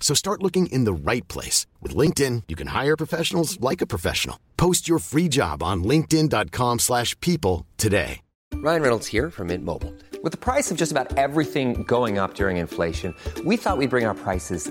So start looking in the right place. With LinkedIn, you can hire professionals like a professional. Post your free job on linkedin.com slash people today. Ryan Reynolds here from Mint Mobile. With the price of just about everything going up during inflation, we thought we'd bring our prices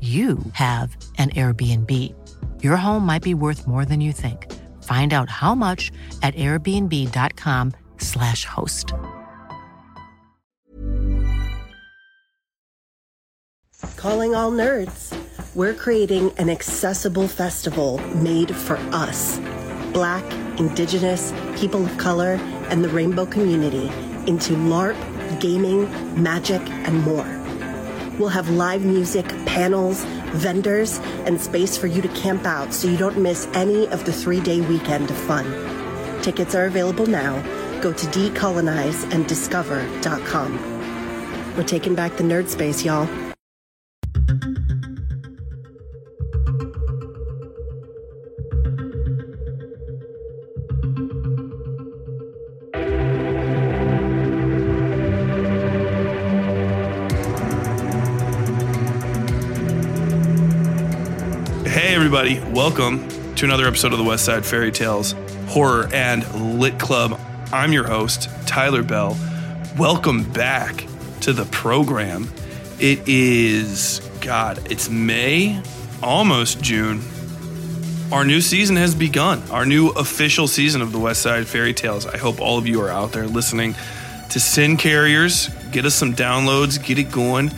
you have an Airbnb. Your home might be worth more than you think. Find out how much at airbnb.com/slash host. Calling all nerds. We're creating an accessible festival made for us. Black, Indigenous, people of color, and the rainbow community into LARP, gaming, magic, and more. We'll have live music, panels, vendors, and space for you to camp out so you don't miss any of the three day weekend of fun. Tickets are available now. Go to decolonizeanddiscover.com. We're taking back the nerd space, y'all. Everybody, welcome to another episode of the West Side Fairy Tales Horror and Lit Club. I'm your host, Tyler Bell. Welcome back to the program. It is, God, it's May, almost June. Our new season has begun, our new official season of the West Side Fairy Tales. I hope all of you are out there listening to Sin Carriers. Get us some downloads, get it going.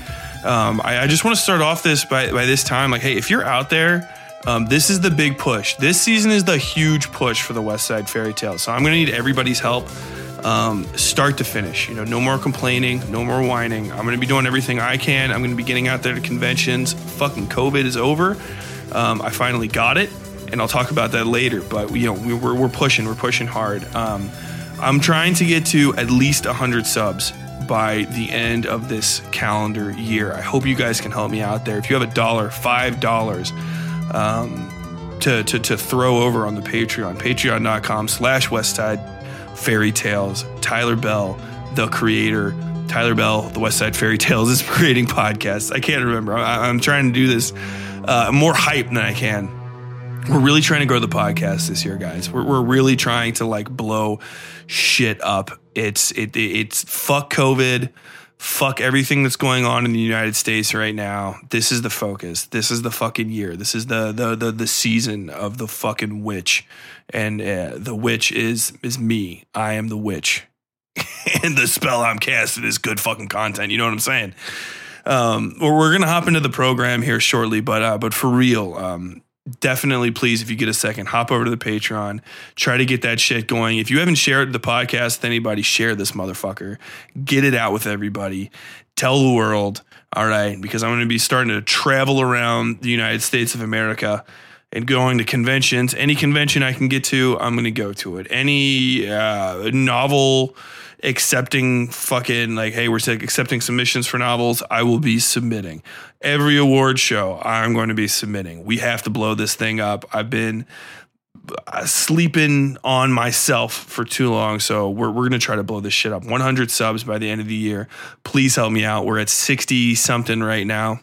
Um, I, I, just want to start off this by, by this time like, hey, if you're out there, um, this is the big push. This season is the huge push for the West Side Fairy Tale. So I'm going to need everybody's help, um, start to finish. You know, no more complaining, no more whining. I'm going to be doing everything I can. I'm going to be getting out there to conventions. Fucking COVID is over. Um, I finally got it, and I'll talk about that later. But you know, we, we're, we're pushing, we're pushing hard. Um, I'm trying to get to at least 100 subs by the end of this calendar year. I hope you guys can help me out there. If you have a dollar, five dollars, um, to, to, to throw over on the Patreon, patreon.com slash Westside Fairy Tales. Tyler Bell, the creator, Tyler Bell, the West Side Fairy Tales is creating podcasts. I can't remember. I, am trying to do this uh, more hype than I can. we're really trying to grow the podcast this year, guys. We're, we're really trying to like blow shit up. It's it it's fuck COVID, fuck everything that's going on in the United States right now. This is the focus. This is the fucking year. This is the the the, the season of the fucking witch, and uh, the witch is is me. I am the witch, and the spell I'm casting is good fucking content. You know what I'm saying? Um, we're, we're gonna hop into the program here shortly, but uh, but for real, um, definitely please if you get a second hop over to the patreon. Try to get that shit going. If you haven't shared the podcast with anybody share this motherfucker. Get it out with everybody. Tell the world all right? Because i'm going to be starting to travel around the united states of america and going to conventions. Any convention i can get to i'm going to go to it. Any uh, novel accepting fucking like hey we're accepting submissions for novels i will be submitting. Every award show i'm going to be submitting. We have to blow this thing up. I've been uh, sleeping on myself for too long so we're, we're going to try to blow this shit up. 100 subs by the end of the year. Please help me out. We're at 60 something right now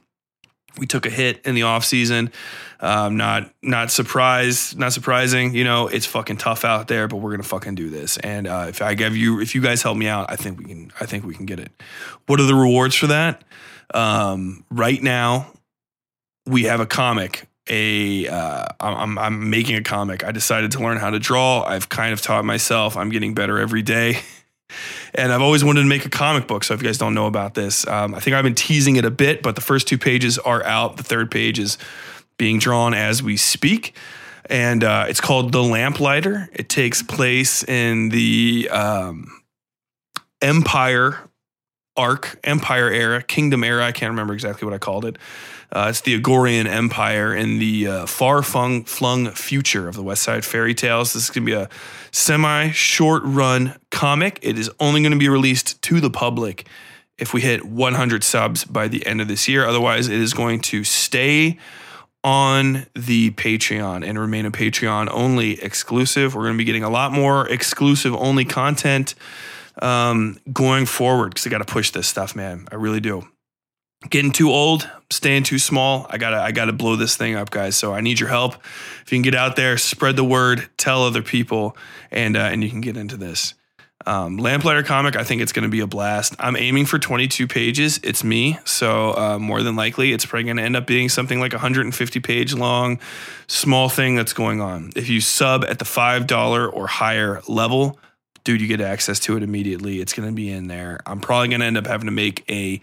we took a hit in the off season um, not not surprised, not surprising. You know, it's fucking tough out there, but we're gonna fucking do this. And uh, if I give you, if you guys help me out, I think we can. I think we can get it. What are the rewards for that? Um, right now, we have a comic. A uh, I'm I'm making a comic. I decided to learn how to draw. I've kind of taught myself. I'm getting better every day. and I've always wanted to make a comic book. So if you guys don't know about this, um, I think I've been teasing it a bit, but the first two pages are out. The third page is being drawn as we speak. And uh, it's called The Lamplighter. It takes place in the um, Empire arc, Empire era, Kingdom era. I can't remember exactly what I called it. Uh, it's the Agorian Empire in the uh, far flung, flung future of the West Side Fairy Tales. This is going to be a semi short run comic. It is only going to be released to the public if we hit 100 subs by the end of this year. Otherwise, it is going to stay on the Patreon and remain a Patreon only exclusive. We're going to be getting a lot more exclusive only content um, going forward because I got to push this stuff, man. I really do. Getting too old, staying too small. I gotta, I gotta blow this thing up, guys. So I need your help. If you can get out there, spread the word, tell other people, and uh, and you can get into this. Um, Lamplighter comic, I think it's going to be a blast. I'm aiming for 22 pages. It's me, so uh, more than likely, it's probably going to end up being something like 150 page long, small thing that's going on. If you sub at the five dollar or higher level, dude, you get access to it immediately. It's going to be in there. I'm probably going to end up having to make a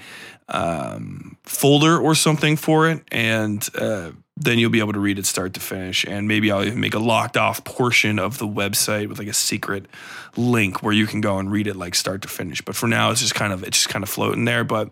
um, folder or something for it, and uh, then you'll be able to read it start to finish. And maybe I'll even make a locked off portion of the website with like a secret link where you can go and read it like start to finish. But for now, it's just kind of it's just kind of floating there. But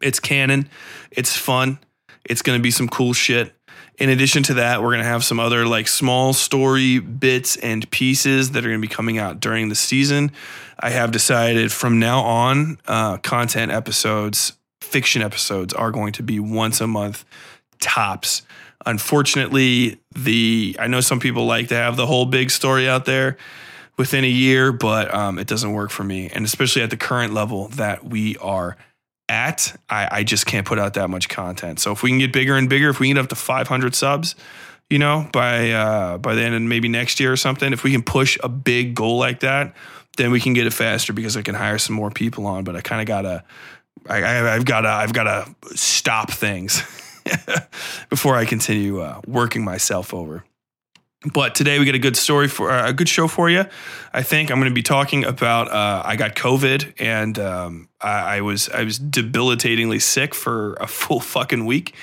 it's canon. It's fun. It's going to be some cool shit. In addition to that, we're going to have some other like small story bits and pieces that are going to be coming out during the season. I have decided from now on, uh, content episodes, fiction episodes are going to be once a month tops. Unfortunately, the I know some people like to have the whole big story out there within a year, but um, it doesn't work for me. And especially at the current level that we are at, I, I just can't put out that much content. So if we can get bigger and bigger, if we can get up to 500 subs, you know, by uh, by the end of maybe next year or something, if we can push a big goal like that, then we can get it faster because I can hire some more people on. But I kind of gotta, I, have gotta, I've gotta stop things. before I continue uh, working myself over. But today we got a good story for uh, a good show for you. I think I'm going to be talking about uh, I got COVID and um, I, I, was I was debilitatingly sick for a full fucking week.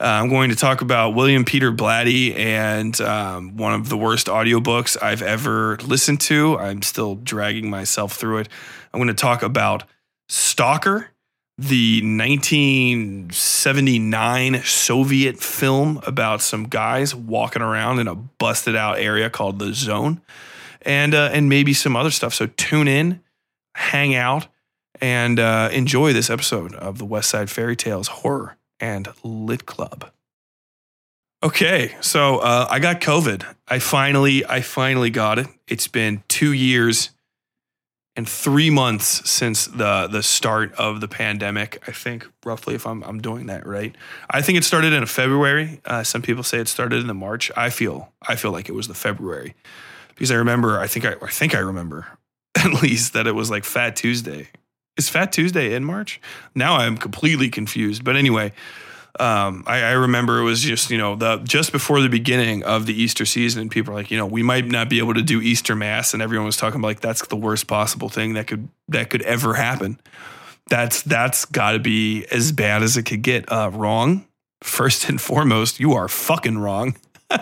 Uh, I'm going to talk about William Peter Blatty and um, one of the worst audiobooks I've ever listened to. I'm still dragging myself through it. I'm going to talk about Stalker the 1979 Soviet film about some guys walking around in a busted out area called the Zone, and uh, and maybe some other stuff. So tune in, hang out, and uh, enjoy this episode of the West Side Fairy Tales Horror and Lit Club. Okay, so uh, I got COVID. I finally, I finally got it. It's been two years and three months since the the start of the pandemic. I think roughly, if I'm I'm doing that right. I think it started in February. Uh, some people say it started in the March. I feel I feel like it was the February because I remember. I think I I think I remember at least that it was like Fat Tuesday. Is Fat Tuesday in March? Now I'm completely confused. But anyway, um, I, I, remember it was just you know the just before the beginning of the Easter season, and people are like, you know, we might not be able to do Easter Mass, and everyone was talking about like that's the worst possible thing that could that could ever happen. That's that's got to be as bad as it could get. Uh, wrong. First and foremost, you are fucking wrong.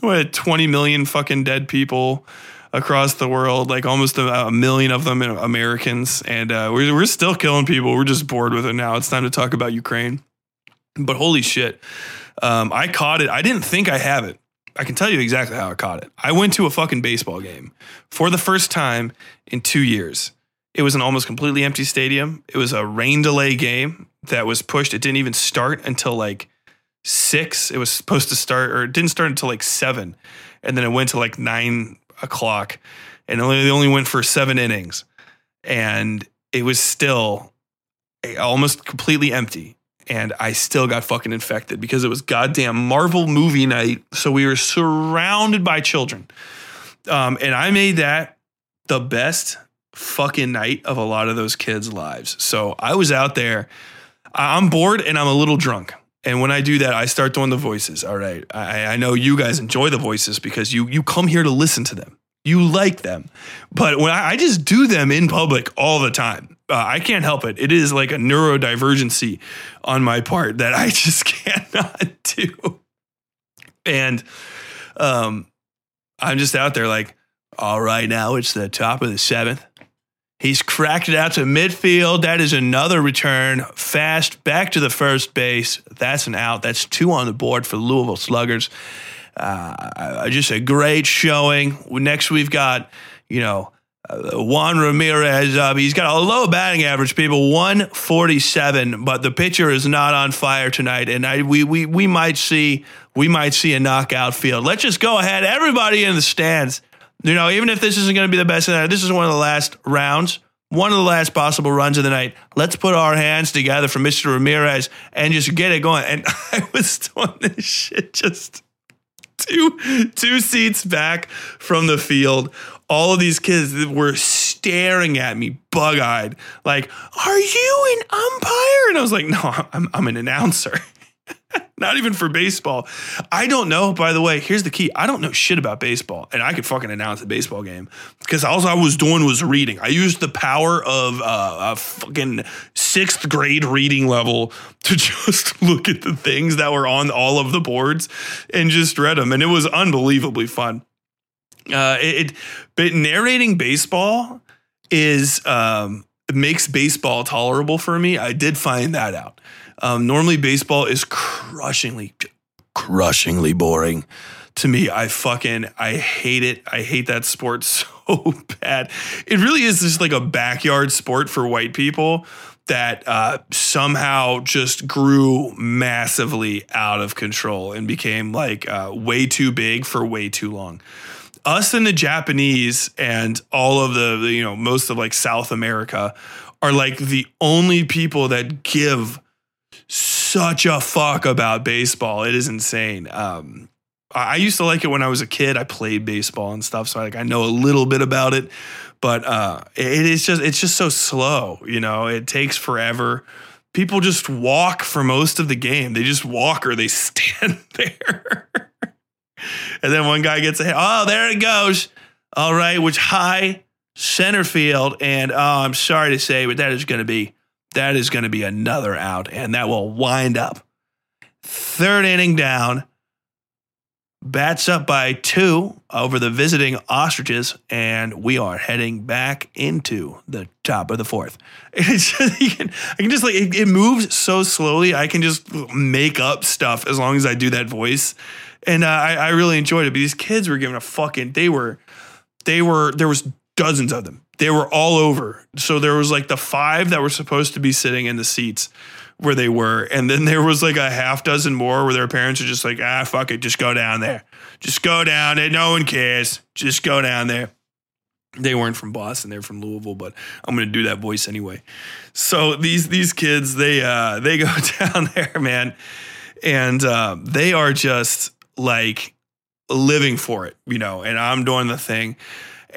what twenty million fucking dead people across the world, like almost a, million of them Americans, and uh, we're we're still killing people. We're just bored with it now. It's time to talk about Ukraine. But holy shit, um, I caught it. I didn't think I have it. I can tell you exactly how I caught it. I went to a fucking baseball game for the first time in two years. It was an almost completely empty stadium. It was a rain delay game that was pushed. It didn't even start until like six. It was supposed to start, or it didn't start until like seven, and then it went to like nine o'clock, and only, they only went for seven innings, and it was still almost completely empty. And I still got fucking infected because it was goddamn Marvel movie night. So we were surrounded by children. Um, and I made that the best fucking night of a lot of those kids' lives. So I was out there. I'm bored and I'm a little drunk. And when I do that, I start doing the voices. All right. I, I know you guys enjoy the voices because you you come here to listen to them. You like them. But when I, I just do them in public all the time, uh, I can't help it. It is like a neurodivergency on my part that I just cannot do. And um, I'm just out there like, all right, now it's the top of the seventh. He's cracked it out to midfield. That is another return. Fast back to the first base. That's an out. That's two on the board for Louisville Sluggers. Uh, just a great showing. Next, we've got, you know, uh, Juan Ramirez. He's got a low batting average, people, 147, but the pitcher is not on fire tonight. And I, we, we, we might see we might see a knockout field. Let's just go ahead. Everybody in the stands you know, even if this isn't going to be the best of the night, this is one of the last rounds, one of the last possible runs of the night. Let's put our hands together for Mr. Ramirez and just get it going. And I was doing this shit just two two seats back from the field. All of these kids were staring at me, bug eyed, like, "Are you an umpire?" And I was like, "No, I'm I'm an announcer." Not even for baseball. I don't know, by the way, here's the key. I don't know shit about baseball, and I could fucking announce a baseball game because all I was doing was reading. I used the power of uh, a fucking sixth grade reading level to just look at the things that were on all of the boards and just read them. And it was unbelievably fun. Uh, it, it but narrating baseball is um, makes baseball tolerable for me. I did find that out. Um, normally, baseball is crushingly, crushingly boring to me. I fucking I hate it. I hate that sport so bad. It really is just like a backyard sport for white people that uh, somehow just grew massively out of control and became like uh, way too big for way too long. Us and the Japanese and all of the, the you know most of like South America are like the only people that give such a fuck about baseball. It is insane. Um, I used to like it when I was a kid. I played baseball and stuff, so I, like I know a little bit about it. But uh, it is just it's just so slow. You know, it takes forever. People just walk for most of the game. They just walk or they stand there. and then one guy gets a hit. Oh, there it goes. All right, which high center field. And oh, I'm sorry to say, but that is going to be that is going to be another out, and that will wind up. Third inning down, bats up by two over the visiting ostriches, and we are heading back into the top of the fourth. It's just, can, I can just like it, it, moves so slowly. I can just make up stuff as long as I do that voice, and uh, I, I really enjoyed it. But these kids were giving a fucking. They were, they were. There was dozens of them they were all over. So there was like the five that were supposed to be sitting in the seats where they were. And then there was like a half dozen more where their parents are just like, ah, fuck it, just go down there. Just go down there. No one cares. Just go down there. They weren't from Boston; they're from Louisville, but I'm going to do that voice anyway. So these these kids, they uh, they go down there, man, and uh, they are just like living for it, you know. And I'm doing the thing,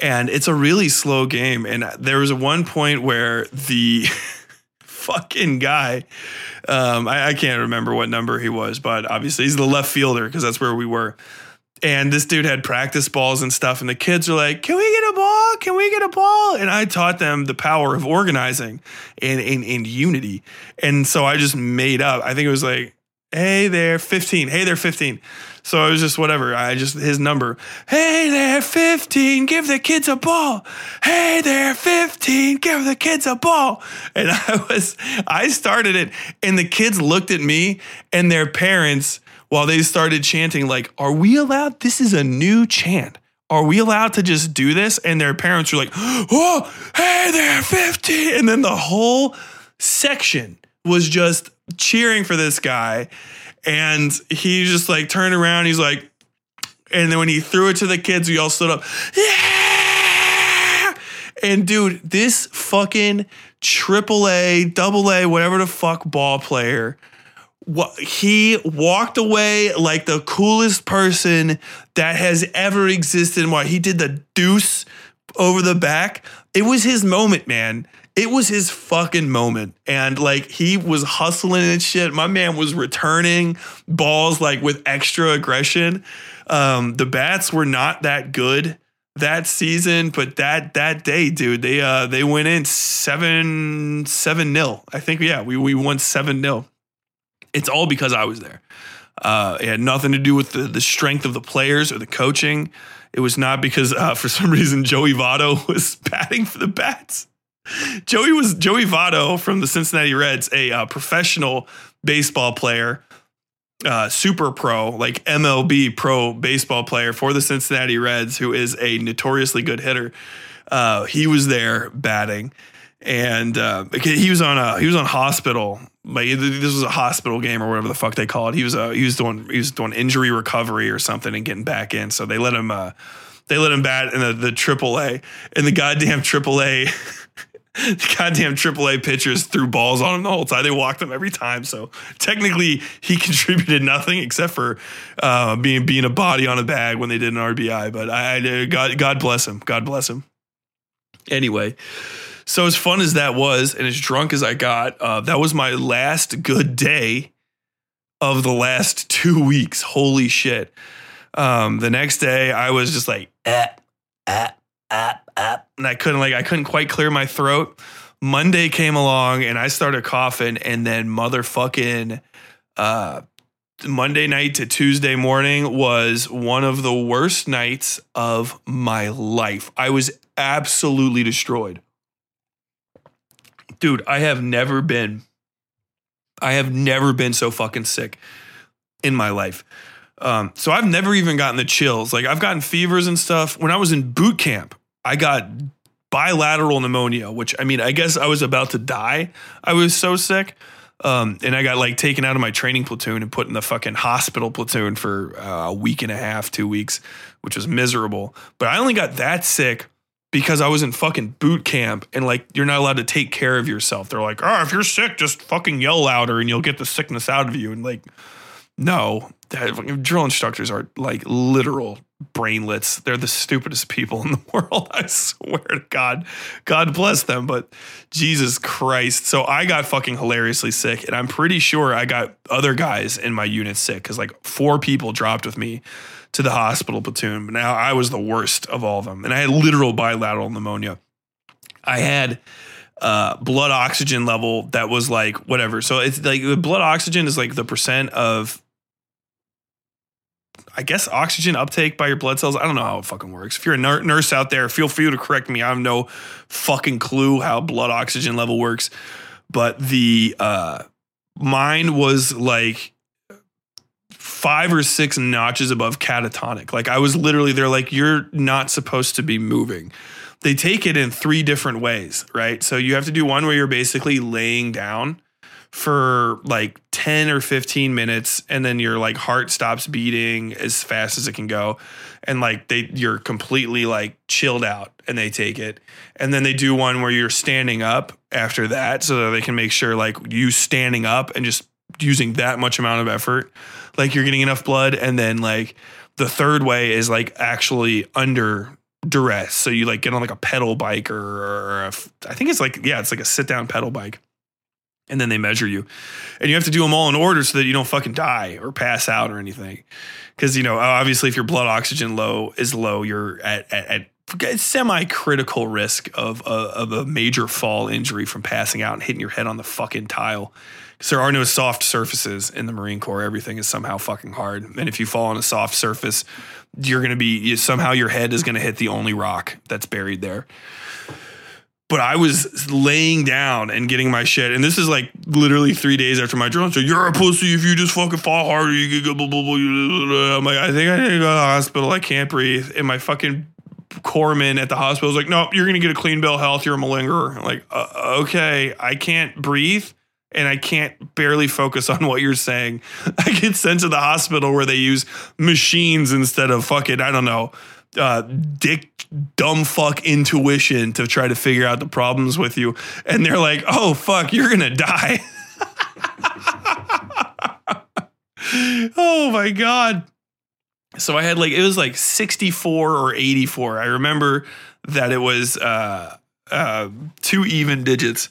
and it's a really slow game. And there was one point where the fucking guy, um, I, I can't remember what number he was, but obviously he's the left fielder because that's where we were. And this dude had practice balls and stuff, and the kids are like, "Can we get a ball? Can we get a ball?" And I taught them the power of organizing and and, and unity. And so I just made up. I think it was like, "Hey there, 15. Hey there, 15." So it was just whatever. I just his number. Hey there, 15. Give the kids a ball. Hey there, 15. Give the kids a ball. And I was I started it, and the kids looked at me and their parents while they started chanting, like, Are we allowed? This is a new chant. Are we allowed to just do this? And their parents were like, Oh, hey there, 50. And then the whole section was just cheering for this guy. And he just like turned around. He's like, and then when he threw it to the kids, we all stood up. Yeah! And dude, this fucking triple A, double A, whatever the fuck ball player what he walked away like the coolest person that has ever existed. Why he did the deuce over the back. It was his moment, man. It was his fucking moment. And like he was hustling and shit. My man was returning balls like with extra aggression. Um, the bats were not that good that season, but that that day, dude, they uh they went in seven seven nil. I think yeah, we we won seven nil it's all because I was there. Uh, it had nothing to do with the, the strength of the players or the coaching. It was not because uh, for some reason Joey Votto was batting for the bats. Joey was Joey Votto from the Cincinnati Reds, a uh, professional baseball player, uh, super pro, like MLB pro baseball player for the Cincinnati Reds, who is a notoriously good hitter. Uh, he was there batting, and uh, he was on a he was on hospital like this was a hospital game or whatever the fuck they call it. He was uh, he was doing he was doing injury recovery or something and getting back in. So they let him uh, they let him bat in the, the AAA and the goddamn AAA. goddamn AAA pitchers threw balls on him the whole time. They walked him every time. So technically, he contributed nothing except for uh, being being a body on a bag when they did an RBI. But I, I God God bless him. God bless him. Anyway, so as fun as that was, and as drunk as I got, uh, that was my last good day of the last two weeks. Holy shit! Um, the next day, I was just like, ah, ah, ah, ah, and I couldn't like I couldn't quite clear my throat. Monday came along, and I started coughing, and then motherfucking. Uh, Monday night to Tuesday morning was one of the worst nights of my life. I was absolutely destroyed dude, I have never been, I have never been so fucking sick in my life. Um, so I've never even gotten the chills. Like I've gotten fevers and stuff. When I was in boot camp, I got bilateral pneumonia, which I mean, I guess I was about to die. I was so sick. Um, and I got like taken out of my training platoon and put in the fucking hospital platoon for uh, a week and a half, two weeks, which was miserable. But I only got that sick because I was in fucking boot camp and like you're not allowed to take care of yourself. They're like, oh, if you're sick, just fucking yell louder and you'll get the sickness out of you. And like, no, that, drill instructors are like literal brainlets. They're the stupidest people in the world. I swear to God. God bless them. But Jesus Christ. So I got fucking hilariously sick. And I'm pretty sure I got other guys in my unit sick because like four people dropped with me to the hospital platoon. But now I was the worst of all of them. And I had literal bilateral pneumonia. I had uh, blood oxygen level that was like whatever. So it's like the blood oxygen is like the percent of I guess oxygen uptake by your blood cells. I don't know how it fucking works. If you're a nurse out there, feel free to correct me. I have no fucking clue how blood oxygen level works. But the uh mine was like five or six notches above catatonic. Like I was literally they're like, you're not supposed to be moving. They take it in three different ways, right? So you have to do one where you're basically laying down for like 10 or 15 minutes and then your like heart stops beating as fast as it can go. And like they you're completely like chilled out and they take it. And then they do one where you're standing up after that so that they can make sure like you standing up and just using that much amount of effort like you're getting enough blood. And then like the third way is like actually under duress. So you like get on like a pedal bike or, or a, I think it's like yeah it's like a sit down pedal bike and then they measure you. And you have to do them all in order so that you don't fucking die or pass out or anything. Because you know obviously if your blood oxygen low is low you're at, at, at semi-critical risk of a, of a major fall injury from passing out and hitting your head on the fucking tile. Because there are no soft surfaces in the marine corps. Everything is somehow fucking hard. And if you fall on a soft surface you're going to be you, somehow your head is going to hit the only rock that's buried there but I was laying down and getting my shit. And this is like literally three days after my drill. So you're a pussy if you just fucking fall harder. You get blah, blah, blah, I'm like, I think I need to go to the hospital. I can't breathe. And my fucking corpsman at the hospital was like, nope, you're going to get a clean bill health. You're a malingerer. I'm like, uh, okay, I can't breathe. And I can't barely focus on what you're saying. I get sent to the hospital where they use machines instead of fucking, I don't know, uh, dick dumb fuck intuition to try to figure out the problems with you, and they're like, "Oh fuck, you're gonna die." oh my god. So I had like it was like 64 or 84. I remember that it was uh uh two even digits.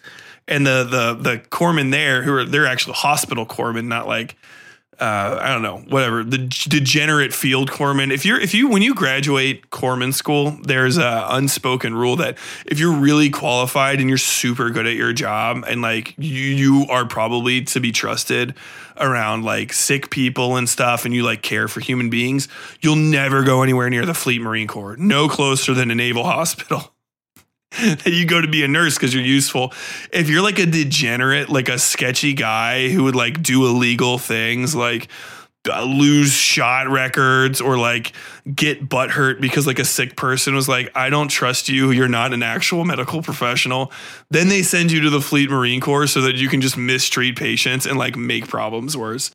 And the the the corpsmen there who are they're actually hospital corpsmen, not like uh, I don't know, whatever the degenerate field corpsman. If you're if you when you graduate corpsman school, there's a unspoken rule that if you're really qualified and you're super good at your job and like you you are probably to be trusted around like sick people and stuff and you like care for human beings, you'll never go anywhere near the Fleet Marine Corps. No closer than a naval hospital. That you go to be a nurse because you're useful. If you're like a degenerate, like a sketchy guy who would like do illegal things, like uh, lose shot records or like get butt hurt because like a sick person was like, I don't trust you. You're not an actual medical professional. Then they send you to the Fleet Marine Corps so that you can just mistreat patients and like make problems worse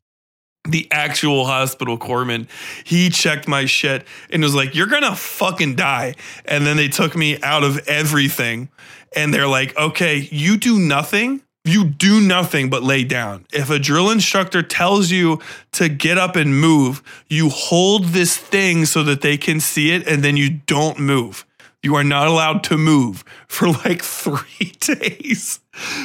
the actual hospital corpsman, he checked my shit and was like, You're gonna fucking die. And then they took me out of everything. And they're like, Okay, you do nothing. You do nothing but lay down. If a drill instructor tells you to get up and move, you hold this thing so that they can see it and then you don't move. You are not allowed to move for like three days.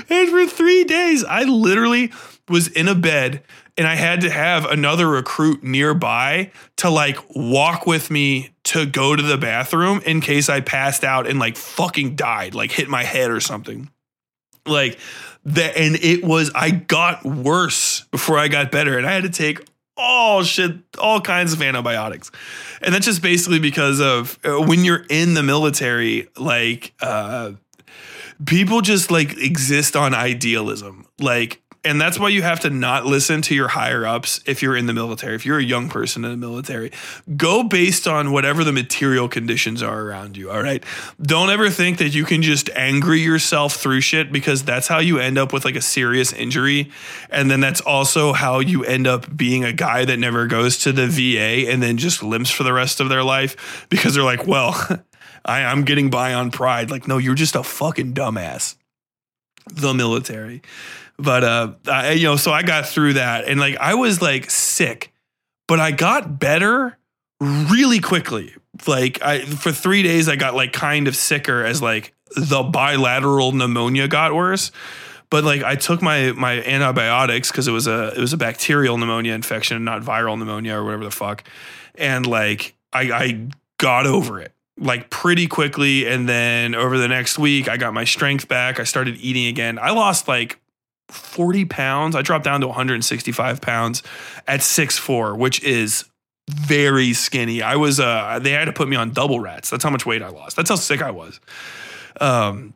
And for three days, I literally was in a bed and I had to have another recruit nearby to like walk with me to go to the bathroom in case I passed out and like fucking died, like hit my head or something. Like that, and it was, I got worse before I got better, and I had to take all shit, all kinds of antibiotics. And that's just basically because of uh, when you're in the military, like, uh, people just like exist on idealism. Like, and that's why you have to not listen to your higher ups if you're in the military. If you're a young person in the military, go based on whatever the material conditions are around you. All right. Don't ever think that you can just angry yourself through shit because that's how you end up with like a serious injury. And then that's also how you end up being a guy that never goes to the VA and then just limps for the rest of their life because they're like, well, I, I'm getting by on pride. Like, no, you're just a fucking dumbass. The military. But uh, I, you know, so I got through that, and like I was like sick, but I got better really quickly. Like I for three days, I got like kind of sicker as like the bilateral pneumonia got worse. But like I took my my antibiotics because it was a it was a bacterial pneumonia infection, not viral pneumonia or whatever the fuck. And like I, I got over it like pretty quickly. And then over the next week, I got my strength back. I started eating again. I lost like 40 pounds. I dropped down to 165 pounds at 6'4, which is very skinny. I was uh they had to put me on double rats. That's how much weight I lost. That's how sick I was. Um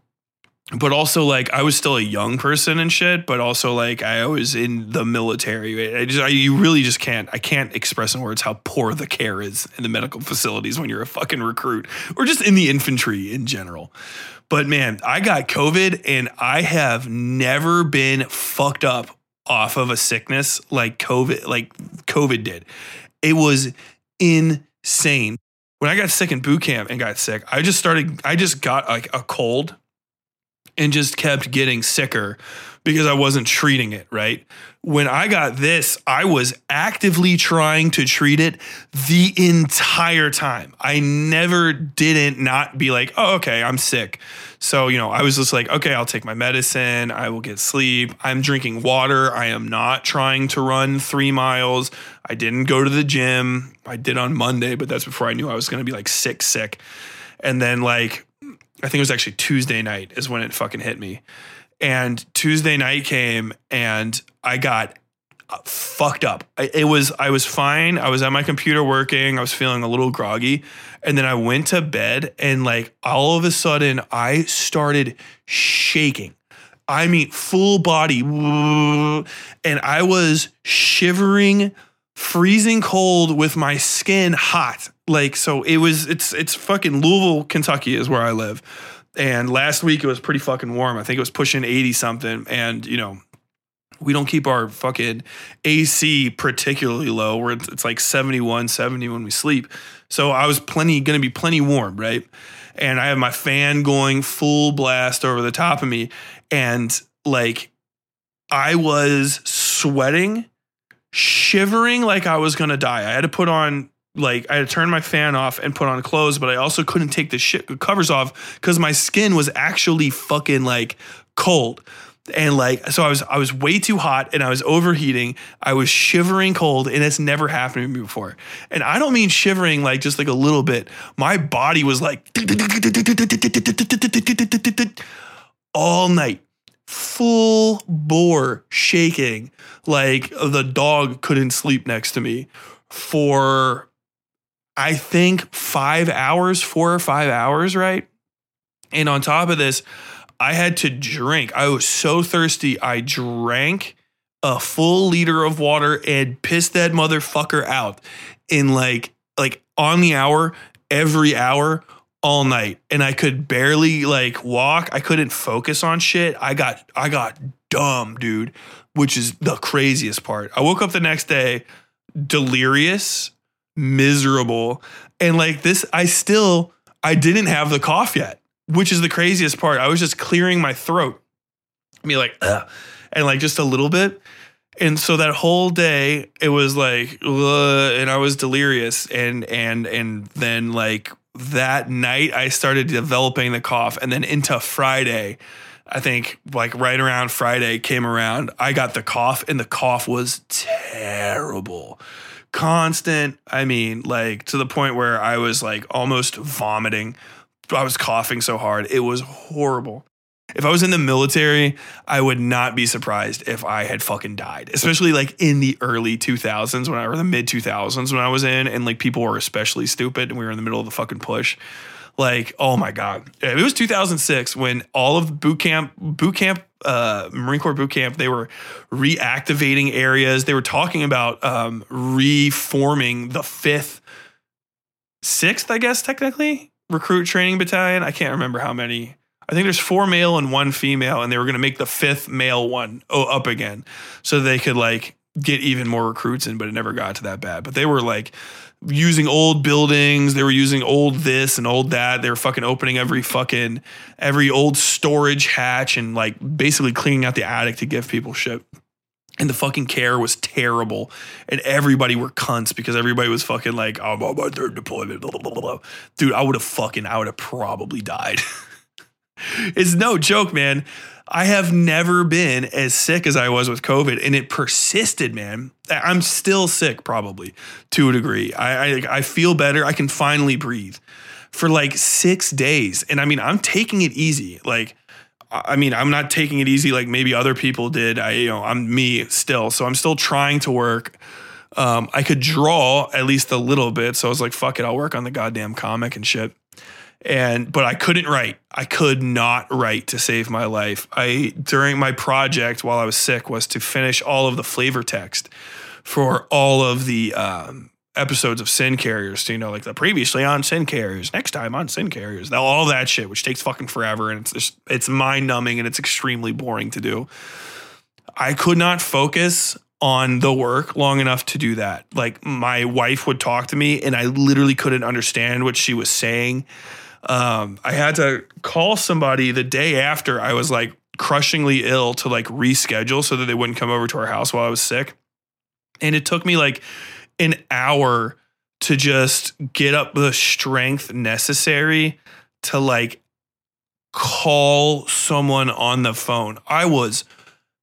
but also like I was still a young person and shit, but also like I was in the military. I just I, you really just can't I can't express in words how poor the care is in the medical facilities when you're a fucking recruit or just in the infantry in general. But man, I got COVID and I have never been fucked up off of a sickness like COVID, like COVID did. It was insane. When I got sick in boot camp and got sick, I just started, I just got like a cold and just kept getting sicker because I wasn't treating it, right? When I got this, I was actively trying to treat it the entire time. I never didn't not be like, oh, okay, I'm sick. So, you know, I was just like, okay, I'll take my medicine. I will get sleep. I'm drinking water. I am not trying to run three miles. I didn't go to the gym. I did on Monday, but that's before I knew I was going to be like sick, sick. And then, like, I think it was actually Tuesday night is when it fucking hit me. And Tuesday night came and I got fucked up. It was I was fine. I was at my computer working. I was feeling a little groggy. And then I went to bed and like all of a sudden I started shaking. I mean full body and I was shivering, freezing cold with my skin hot. Like so it was it's it's fucking Louisville, Kentucky is where I live. And last week it was pretty fucking warm. I think it was pushing 80 something. And, you know, we don't keep our fucking AC particularly low. Where it's, like 71, 70 when we sleep. So I was plenty going to be plenty warm, right? And I have my fan going full blast over the top of me. And like I was sweating, shivering like I was going to die. I had to put on like I had to turn my fan off and put on clothes, but I also couldn't take the shit covers off because my skin was actually fucking like cold. And like so I was I was way too hot and I was overheating. I was shivering cold and it's never happened to me before. And I don't mean shivering like just like a little bit. My body was like all night. Full bore shaking like the dog couldn't sleep next to me for I think five hours, four or five hours, right? And on top of this, I had to drink. I was so thirsty. I drank a full liter of water and pissed that motherfucker out in like like on the hour, every hour, all night. And I could barely like walk. I couldn't focus on shit. I got I got dumb, dude, which is the craziest part. I woke up the next day delirious miserable. And like this, I still, I didn't have the cough yet, which is the craziest part. I was just clearing my throat. Me like, Ugh. and like just a little bit. And so that whole day, it was like, and I was delirious. And, and, and then like that night, I started developing the cough. And then into Friday, I think like right around Friday came around, I got the cough, and the cough was terrible constant. I mean, like to the point where I was like almost vomiting. I was coughing so hard. It was horrible. If I was in the military, I would not be surprised if I had fucking died, especially like in the early 2000s when I or the mid 2000s when I was in and like people were especially stupid and we were in the middle of the fucking push. Like, oh my god. It was 2006 when all of boot camp boot camp uh, Marine Corps boot camp, they were reactivating areas. They were talking about um, reforming the fifth, sixth, I guess, technically, recruit training battalion. I can't remember how many. I think there's four male and one female, and they were going to make the fifth male one up again so they could like get even more recruits in, but it never got to that bad. But they were like using old buildings. They were using old this and old that. They were fucking opening every fucking every old storage hatch and like basically cleaning out the attic to give people shit. And the fucking care was terrible. And everybody were cunts because everybody was fucking like, I'm on my third deployment. Blah, blah, blah, Dude, I would have fucking, I would have probably died. it's no joke, man. I have never been as sick as I was with COVID, and it persisted, man. I'm still sick, probably to a degree. I, I, I feel better. I can finally breathe for like six days, and I mean, I'm taking it easy. Like, I mean, I'm not taking it easy like maybe other people did. I, you know, I'm me still, so I'm still trying to work. Um, I could draw at least a little bit, so I was like, "Fuck it, I'll work on the goddamn comic and shit." And but I couldn't write. I could not write to save my life. I during my project while I was sick was to finish all of the flavor text for all of the um, episodes of Sin Carriers. You know, like the previously on Sin Carriers, next time on Sin Carriers, all that shit, which takes fucking forever and it's just it's mind numbing and it's extremely boring to do. I could not focus on the work long enough to do that. Like my wife would talk to me and I literally couldn't understand what she was saying. Um, I had to call somebody the day after I was like crushingly ill to like reschedule so that they wouldn't come over to our house while I was sick. And it took me like an hour to just get up the strength necessary to like call someone on the phone. I was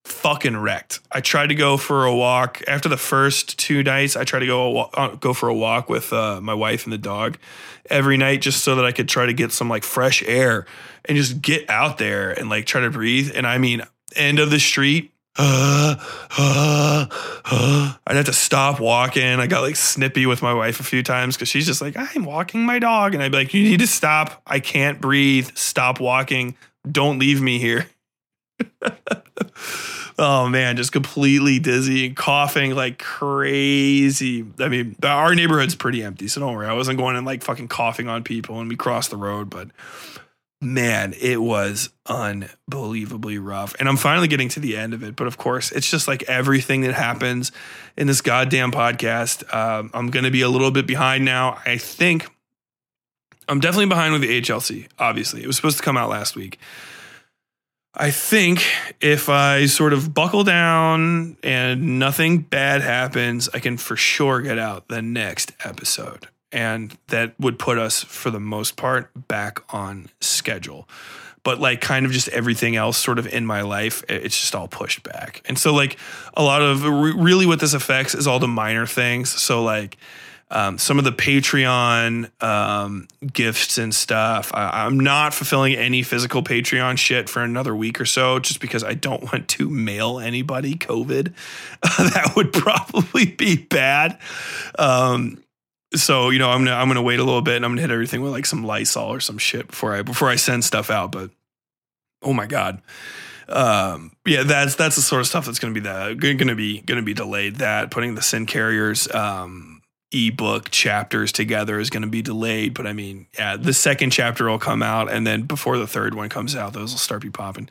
fucking wrecked. I tried to go for a walk after the first two nights. I tried to go uh, go for a walk with uh, my wife and the dog every night just so that I could try to get some like fresh air and just get out there and like try to breathe. And I mean, end of the street. Uh, uh, uh, I'd have to stop walking. I got like snippy with my wife a few times because she's just like, I'm walking my dog. And I'd be like, You need to stop. I can't breathe. Stop walking. Don't leave me here. oh man, just completely dizzy and coughing like crazy. I mean, our neighborhood's pretty empty, so don't worry. I wasn't going and like fucking coughing on people when we crossed the road, but man, it was unbelievably rough. And I'm finally getting to the end of it. But of course, it's just like everything that happens in this goddamn podcast. Um, I'm going to be a little bit behind now. I think I'm definitely behind with the HLC, obviously. It was supposed to come out last week. I think if I sort of buckle down and nothing bad happens, I can for sure get out the next episode. And that would put us, for the most part, back on schedule. But like kind of just everything else sort of in my life, it's just all pushed back. And so, like, a lot of really what this affects is all the minor things. So, like, um, some of the Patreon um, gifts and stuff. I, am not fulfilling any physical Patreon shit for another week or so, just because I don't want to mail anybody COVID. that would probably be bad. Um, so you know, I'm gonna I'm gonna wait a little bit and I'm gonna hit everything with like some Lysol or some shit before I before I send stuff out. But oh my god um, yeah, that's that's the sort of stuff that's going to be that going to be going to be delayed. That putting the sin carriers um, ebook chapters together is going to be delayed. But I mean, yeah, the second chapter will come out, and then before the third one comes out, those will start be popping.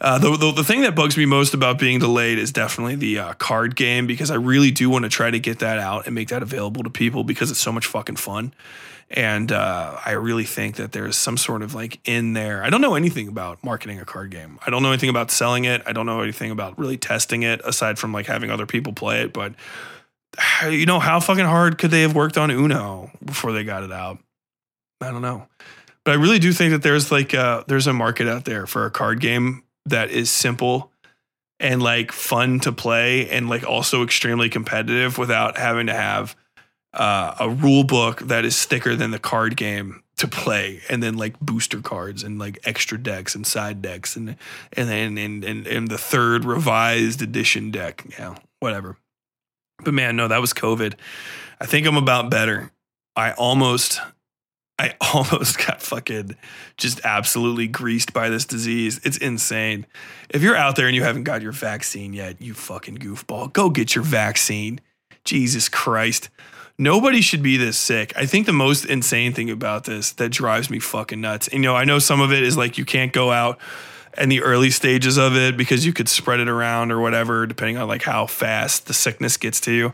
Uh, the, the, the thing that bugs me most about being delayed is definitely the uh, card game because I really do want to try to get that out and make that available to people because it's so much fucking fun. And uh, I really think that there's some sort of like in there. I don't know anything about marketing a card game. I don't know anything about selling it. I don't know anything about really testing it aside from like having other people play it. But you know, how fucking hard could they have worked on Uno before they got it out? I don't know. But I really do think that there's like a, there's a market out there for a card game that is simple and like fun to play and like also extremely competitive without having to have uh, a rule book that is thicker than the card game to play and then like booster cards and like extra decks and side decks and and then and, and, and the third revised edition deck yeah whatever but man, no, that was COVID. I think I'm about better. I almost, I almost got fucking just absolutely greased by this disease. It's insane. If you're out there and you haven't got your vaccine yet, you fucking goofball, go get your vaccine. Jesus Christ. Nobody should be this sick. I think the most insane thing about this that drives me fucking nuts. And, you know, I know some of it is like you can't go out in the early stages of it because you could spread it around or whatever, depending on like how fast the sickness gets to you.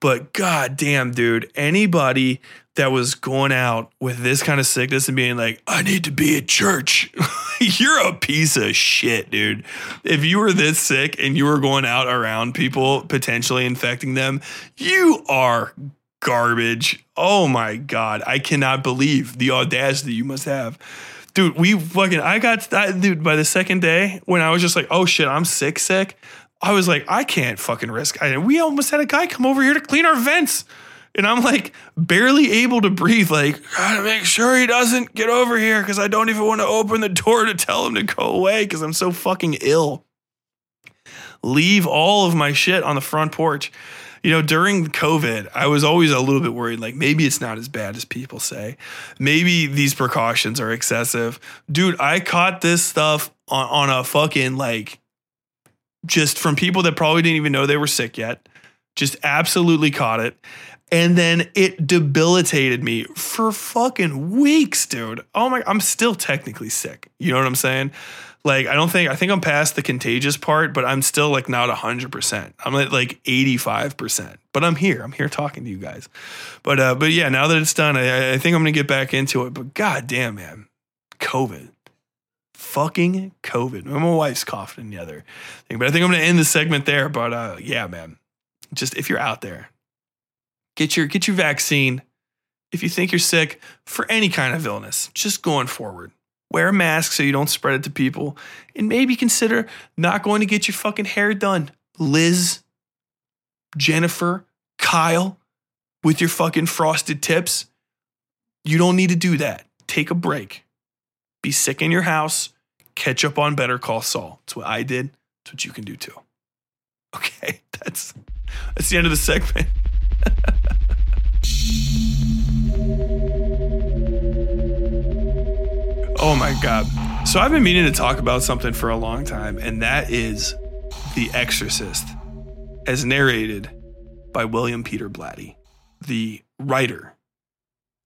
But god damn, dude, anybody that was going out with this kind of sickness and being like, I need to be at church, you're a piece of shit, dude. If you were this sick and you were going out around people potentially infecting them, you are garbage. Oh my God. I cannot believe the audacity you must have dude, we fucking, I got, that, dude, by the second day when I was just like, oh shit, I'm sick, sick. I was like, I can't fucking risk. I, we almost had a guy come over here to clean our vents. And I'm like barely able to breathe, like, gotta make sure he doesn't get over here because I don't even want to open the door to tell him to go away because I'm so fucking ill. Leave all of my shit on the front porch you know, during COVID, I was always a little bit worried like maybe it's not as bad as people say. Maybe these precautions are excessive. Dude, I caught this stuff on, on a fucking like just from people that probably didn't even know they were sick yet. Just absolutely caught it. And then it debilitated me for fucking weeks, dude. Oh my, I'm still technically sick. You know what I'm saying? Like, I don't think, I think I'm past the contagious part, but I'm still like not 100%. I'm at like 85%, but I'm here. I'm here talking to you guys. But, uh, but yeah, now that it's done, I, I think I'm to get back into it. But god damn, man, COVID. Fucking COVID. My wife's coughing the other thing, but I think I'm to end the segment there. But uh, yeah, man, just if you're out there, get your get your vaccine. If you think you're sick for any kind of illness, just going forward. Wear a mask so you don't spread it to people. And maybe consider not going to get your fucking hair done. Liz, Jennifer, Kyle, with your fucking frosted tips. You don't need to do that. Take a break. Be sick in your house. Catch up on Better Call Saul. That's what I did. That's what you can do too. Okay, that's that's the end of the segment. oh my God. So I've been meaning to talk about something for a long time, and that is The Exorcist, as narrated by William Peter Blatty, the writer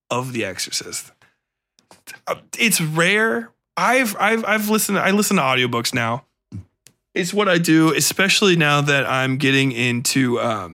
of The Exorcist. It's rare. I've I've I've listened I listen to audiobooks now. It's what I do, especially now that I'm getting into um,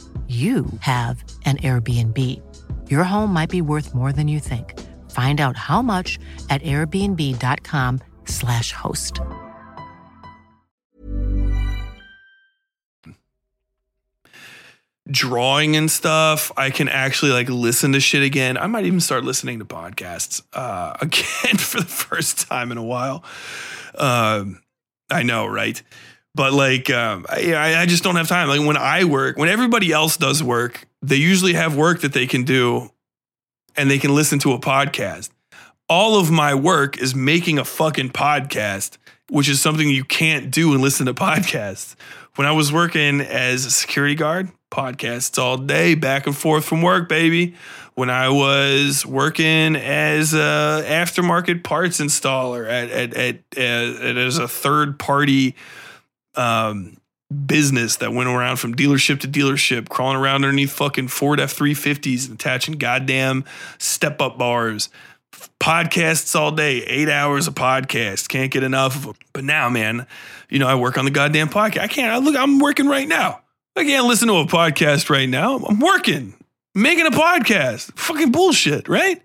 you have an Airbnb. Your home might be worth more than you think. Find out how much at airbnb.com/slash host. drawing and stuff, I can actually like listen to shit again. I might even start listening to podcasts uh, again for the first time in a while. Um, I know, right? But like, um, I, I just don't have time. Like when I work, when everybody else does work, they usually have work that they can do, and they can listen to a podcast. All of my work is making a fucking podcast, which is something you can't do and listen to podcasts. When I was working as a security guard podcasts all day, back and forth from work, baby. When I was working as a aftermarket parts installer at at at, at, at as a third party um, business that went around from dealership to dealership, crawling around underneath fucking Ford F three fifties and attaching goddamn step up bars. Podcasts all day, eight hours of podcast. Can't get enough of them. But now, man, you know I work on the goddamn podcast. I can't. I look, I'm working right now. I can't listen to a podcast right now. I'm working, making a podcast. Fucking bullshit, right?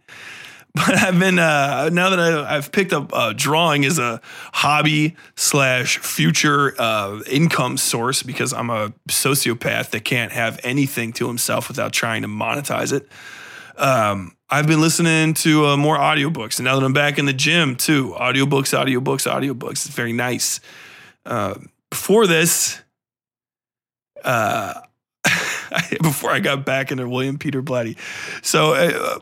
But I've been uh, now that I, have picked up uh, drawing as a hobby slash future uh, income source because I'm a sociopath that can't have anything to himself without trying to monetize it. Um, I've been listening to uh, more audiobooks, and now that I'm back in the gym too, audiobooks, audiobooks, audiobooks. It's very nice. Uh, before this, uh, before I got back into William Peter Blatty, so uh,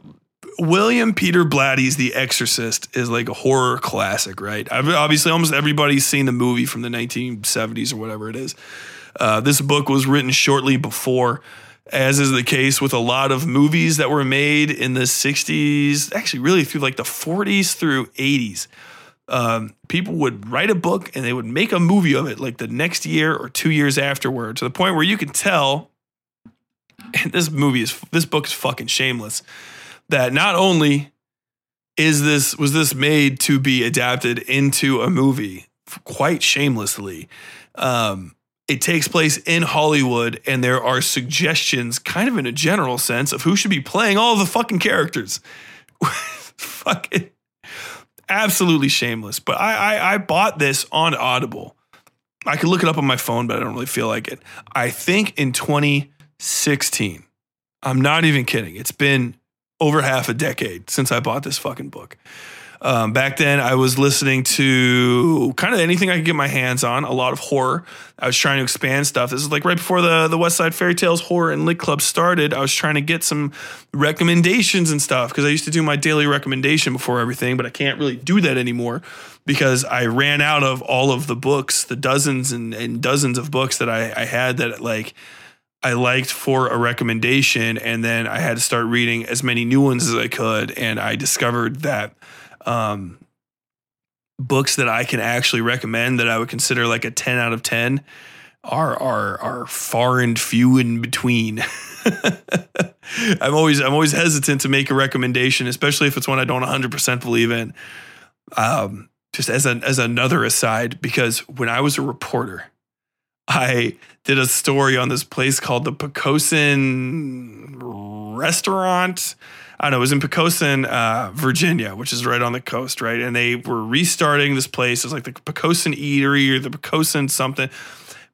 William Peter Blatty's The Exorcist is like a horror classic, right? I've, obviously, almost everybody's seen the movie from the 1970s or whatever it is. Uh, this book was written shortly before, as is the case with a lot of movies that were made in the 60s, actually, really through like the 40s through 80s. Um, people would write a book and they would make a movie of it like the next year or two years afterward to the point where you can tell this movie is this book is fucking shameless that not only is this was this made to be adapted into a movie quite shamelessly um, it takes place in hollywood and there are suggestions kind of in a general sense of who should be playing all the fucking characters. Fucking absolutely shameless. But I, I i bought this on audible. I could look it up on my phone but i don't really feel like it. I think in 2016 i'm not even kidding. It's been over half a decade since I bought this fucking book. Um, back then, I was listening to kind of anything I could get my hands on, a lot of horror. I was trying to expand stuff. This is like right before the, the West Side Fairy Tales Horror and Lit Club started. I was trying to get some recommendations and stuff because I used to do my daily recommendation before everything, but I can't really do that anymore because I ran out of all of the books, the dozens and, and dozens of books that I, I had that like – I liked for a recommendation, and then I had to start reading as many new ones as I could, and I discovered that um, books that I can actually recommend that I would consider like a ten out of ten are are are far and few in between. I'm always I'm always hesitant to make a recommendation, especially if it's one I don't 100 percent believe in. Um, just as an as another aside, because when I was a reporter I did a story on this place called the Poquoson Restaurant. I don't know, it was in Poquoson, uh, Virginia, which is right on the coast, right? And they were restarting this place. It's like the Poquoson Eatery or the Poquoson something.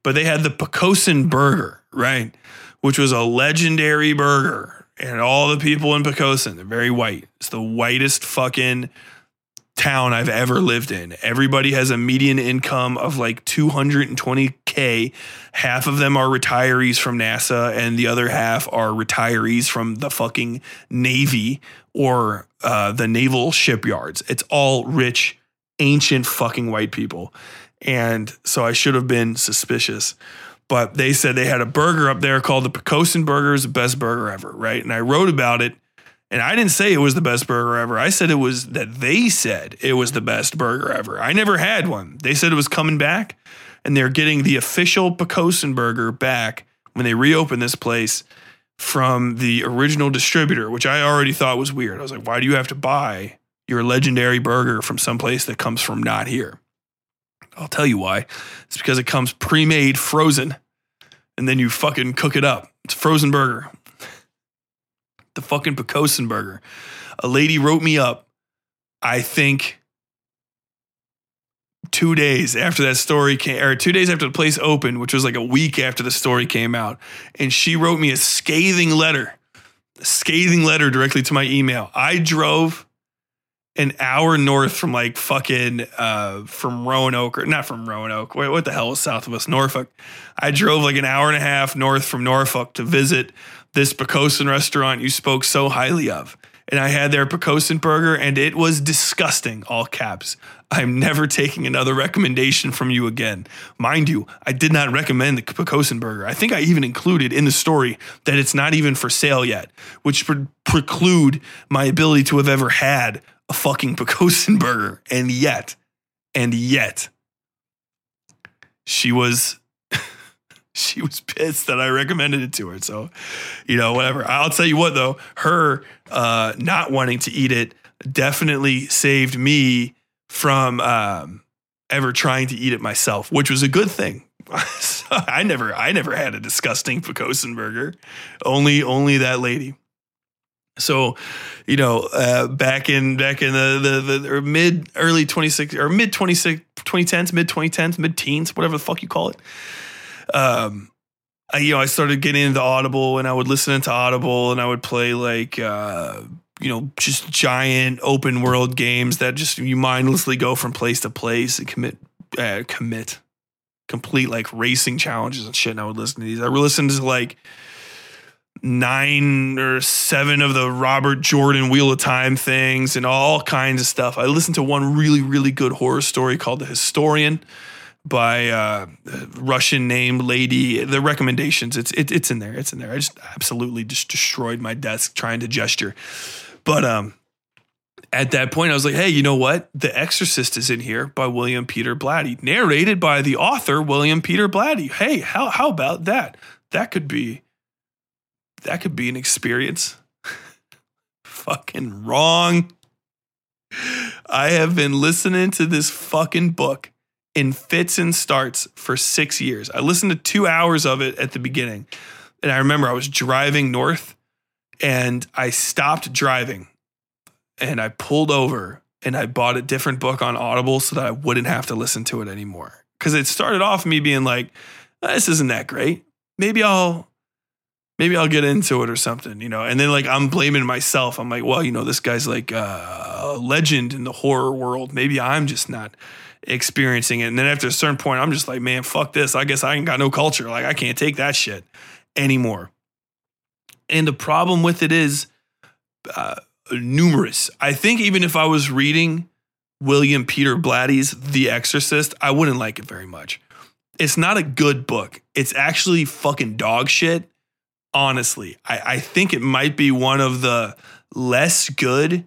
But they had the Poquoson Burger, right? Which was a legendary burger. And all the people in Poquoson, they're very white. It's the whitest fucking town I've ever lived in. Everybody has a median income of like 220K. Half of them are retirees from NASA, and the other half are retirees from the fucking Navy or uh, the naval shipyards. It's all rich, ancient fucking white people. And so I should have been suspicious. But they said they had a burger up there called the Poquoson Burger, is the best burger ever, right? And I wrote about it and I didn't say it was the best burger ever. I said it was that they said it was the best burger ever. I never had one. They said it was coming back, and they're getting the official Poquoson burger back when they reopen this place from the original distributor, which I already thought was weird. I was like, why do you have to buy your legendary burger from someplace that comes from not here? I'll tell you why. It's because it comes pre made, frozen, and then you fucking cook it up. It's frozen burger the fucking Poquoson burger. A lady wrote me up, I think two days after that story came, or two days after the place opened, which was like a week after the story came out. And she wrote me a scathing letter, a scathing letter directly to my email. I drove an hour north from like fucking uh from Roanoke or not from Roanoke. Wait, what the hell is south of us? Norfolk. I drove like an hour and a half north from Norfolk to visit this Poquoson restaurant you spoke so highly of. and I had their Picosin burger, and it was disgusting. All caps. I'm never taking another recommendation from you again. Mind you, I did not recommend the Picosin burger. I think I even included in the story that it's not even for sale yet, which pre- preclude my ability to have ever had a fucking Picosin burger. And yet, and yet, she was she was pissed that I recommended it to her. So, you know, whatever. I'll tell you what though, her uh, not wanting to eat it definitely saved me from um, ever trying to eat it myself, which was a good thing. I never, I never had a disgusting Picosin burger. Only, only that lady. So, you know, uh, back in back in the the, the mid early 26 or mid 26 2010s, mid 2010s, mid teens, whatever the fuck you call it. Um, I, you know, I started getting into Audible and I would listen into Audible and I would play like uh, you know, just giant open world games that just you mindlessly go from place to place and commit uh, commit complete like racing challenges and shit. And I would listen to these. I would listen to like nine or seven of the Robert Jordan Wheel of Time things and all kinds of stuff. I listened to one really, really good horror story called The Historian by uh, Russian named lady. The recommendations, it's it, it's in there. It's in there. I just absolutely just destroyed my desk trying to gesture. But um, at that point, I was like, hey, you know what? The Exorcist is in here by William Peter Blatty, narrated by the author William Peter Blatty. Hey, how how about that? That could be that could be an experience. fucking wrong. I have been listening to this fucking book in fits and starts for six years. I listened to two hours of it at the beginning. And I remember I was driving north and I stopped driving and I pulled over and I bought a different book on Audible so that I wouldn't have to listen to it anymore. Cause it started off me being like, this isn't that great. Maybe I'll maybe I'll get into it or something, you know. And then like I'm blaming myself. I'm like, well, you know, this guy's like uh, a legend in the horror world. Maybe I'm just not experiencing it. And then after a certain point, I'm just like, man, fuck this. I guess I ain't got no culture. Like I can't take that shit anymore. And the problem with it is uh, numerous. I think even if I was reading William Peter Blatty's The Exorcist, I wouldn't like it very much. It's not a good book. It's actually fucking dog shit honestly. I, I think it might be one of the less good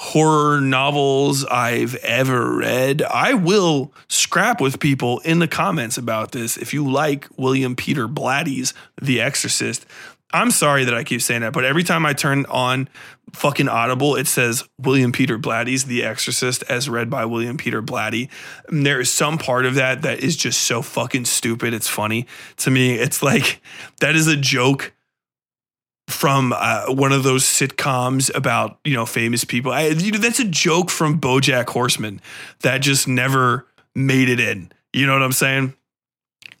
horror novels I've ever read. I will scrap with people in the comments about this if you like William Peter Blatty's The Exorcist. I'm sorry that I keep saying that, but every time I turn on fucking Audible, it says William Peter Blatty's The Exorcist as read by William Peter Blatty. And there is some part of that that is just so fucking stupid. It's funny to me. It's like that is a joke from uh, one of those sitcoms about you know famous people. I, you know, that's a joke from BoJack Horseman that just never made it in. You know what I'm saying?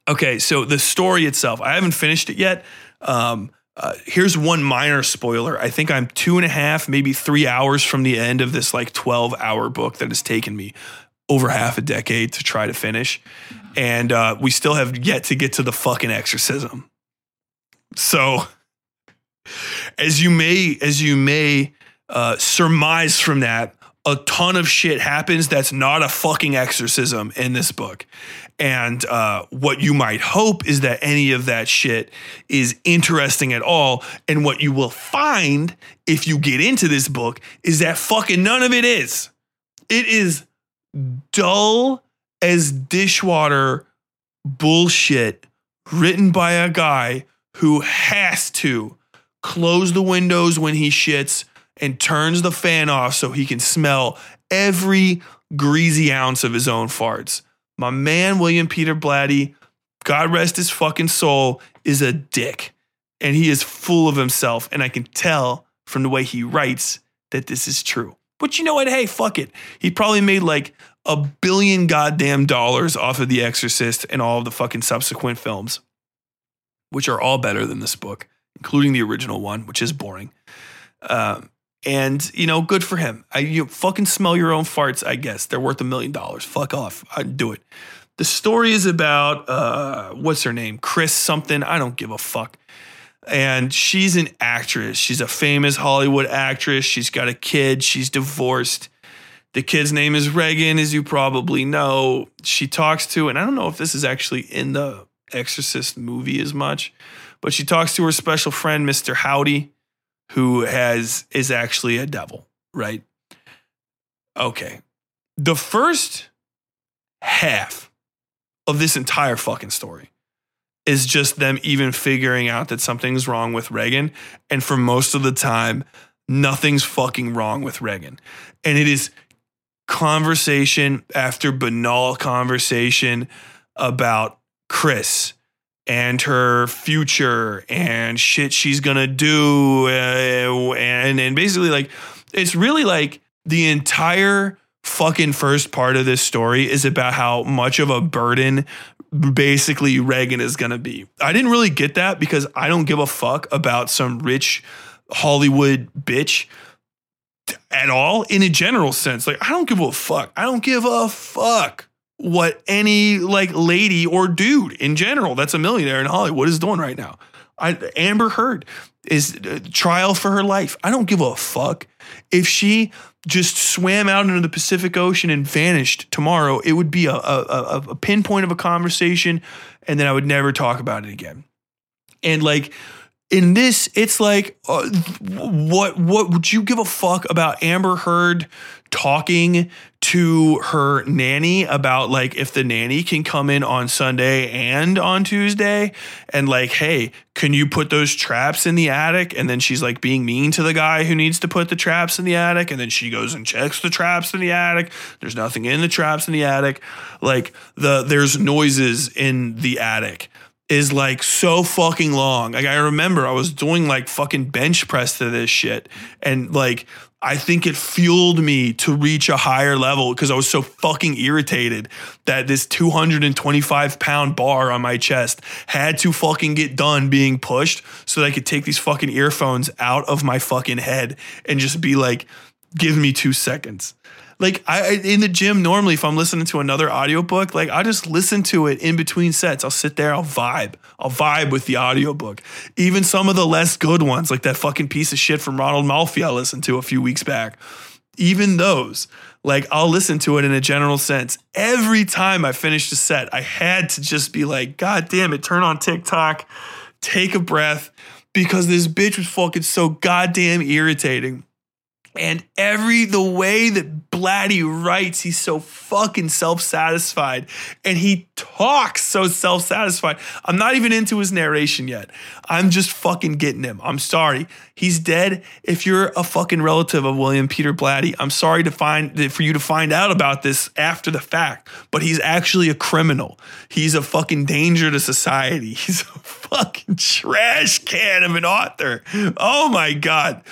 Okay, so the story itself, I haven't finished it yet. Um, uh, here's one minor spoiler. I think I'm two and a half, maybe three hours from the end of this like 12 hour book that has taken me over half a decade to try to finish. And uh, we still have yet to get to the fucking exorcism. So, as you may, as you may uh, surmise from that, a ton of shit happens that's not a fucking exorcism in this book. And uh, what you might hope is that any of that shit is interesting at all. And what you will find if you get into this book is that fucking none of it is. It is dull as dishwater bullshit written by a guy who has to close the windows when he shits and turns the fan off so he can smell every greasy ounce of his own farts. My man, William Peter Blatty, God rest his fucking soul, is a dick. And he is full of himself. And I can tell from the way he writes that this is true. But you know what? Hey, fuck it. He probably made like a billion goddamn dollars off of The Exorcist and all of the fucking subsequent films, which are all better than this book, including the original one, which is boring. Um, and you know, good for him. I you fucking smell your own farts. I guess they're worth a million dollars. Fuck off. I'd do it. The story is about uh, what's her name, Chris something. I don't give a fuck. and she's an actress. She's a famous Hollywood actress. She's got a kid. She's divorced. The kid's name is Regan, as you probably know. She talks to, and I don't know if this is actually in the Exorcist movie as much, but she talks to her special friend, Mr. Howdy, who has is actually a devil, right? Okay. The first half of this entire fucking story is just them even figuring out that something's wrong with Regan. And for most of the time, nothing's fucking wrong with Regan. And it is conversation after banal conversation about Chris and her future and shit she's gonna do. Uh, and, and basically, like, it's really like the entire fucking first part of this story is about how much of a burden basically Regan is to be. I didn't really get that because I don't give a fuck about some rich Hollywood bitch at all in a general sense. Like I don't give a fuck. I don't give a fuck what any like lady or dude in general that's a millionaire in Hollywood is doing right now. I, Amber Heard is uh, trial for her life. I don't give a fuck if she just swam out into the Pacific Ocean and vanished tomorrow, it would be a, a, a pinpoint of a conversation, and then I would never talk about it again. And like in this, it's like, uh, what what would you give a fuck about Amber Heard talking to her nanny about like if the nanny can come in on Sunday and on Tuesday and like, hey, can you put those traps in the attic? And then she's like being mean to the guy who needs to put the traps in the attic. And then she goes and checks the traps in the attic. There's nothing in the traps in the attic. Like the there's noises in the attic is like so fucking long. Like I remember I was doing like fucking bench press to this shit and like I think it fueled me to reach a higher level because I was so fucking irritated that this 225 pound bar on my chest had to fucking get done being pushed so that I could take these fucking earphones out of my fucking head and just be like, give me two seconds. Like I in the gym normally if I'm listening to another audiobook, like I just listen to it in between sets. I'll sit there, I'll vibe. I'll vibe with the audiobook. Even some of the less good ones, like that fucking piece of shit from Ronald Malfi I listened to a few weeks back. Even those, like I'll listen to it in a general sense. Every time I finished a set, I had to just be like, God damn it, turn on TikTok, take a breath, because this bitch was fucking so goddamn irritating. And every the way that Blatty writes, he's so fucking self-satisfied. And he talks so self-satisfied. I'm not even into his narration yet. I'm just fucking getting him. I'm sorry. He's dead. If you're a fucking relative of William Peter Blatty, I'm sorry to find for you to find out about this after the fact. But he's actually a criminal. He's a fucking danger to society. He's a fucking trash can of an author. Oh my God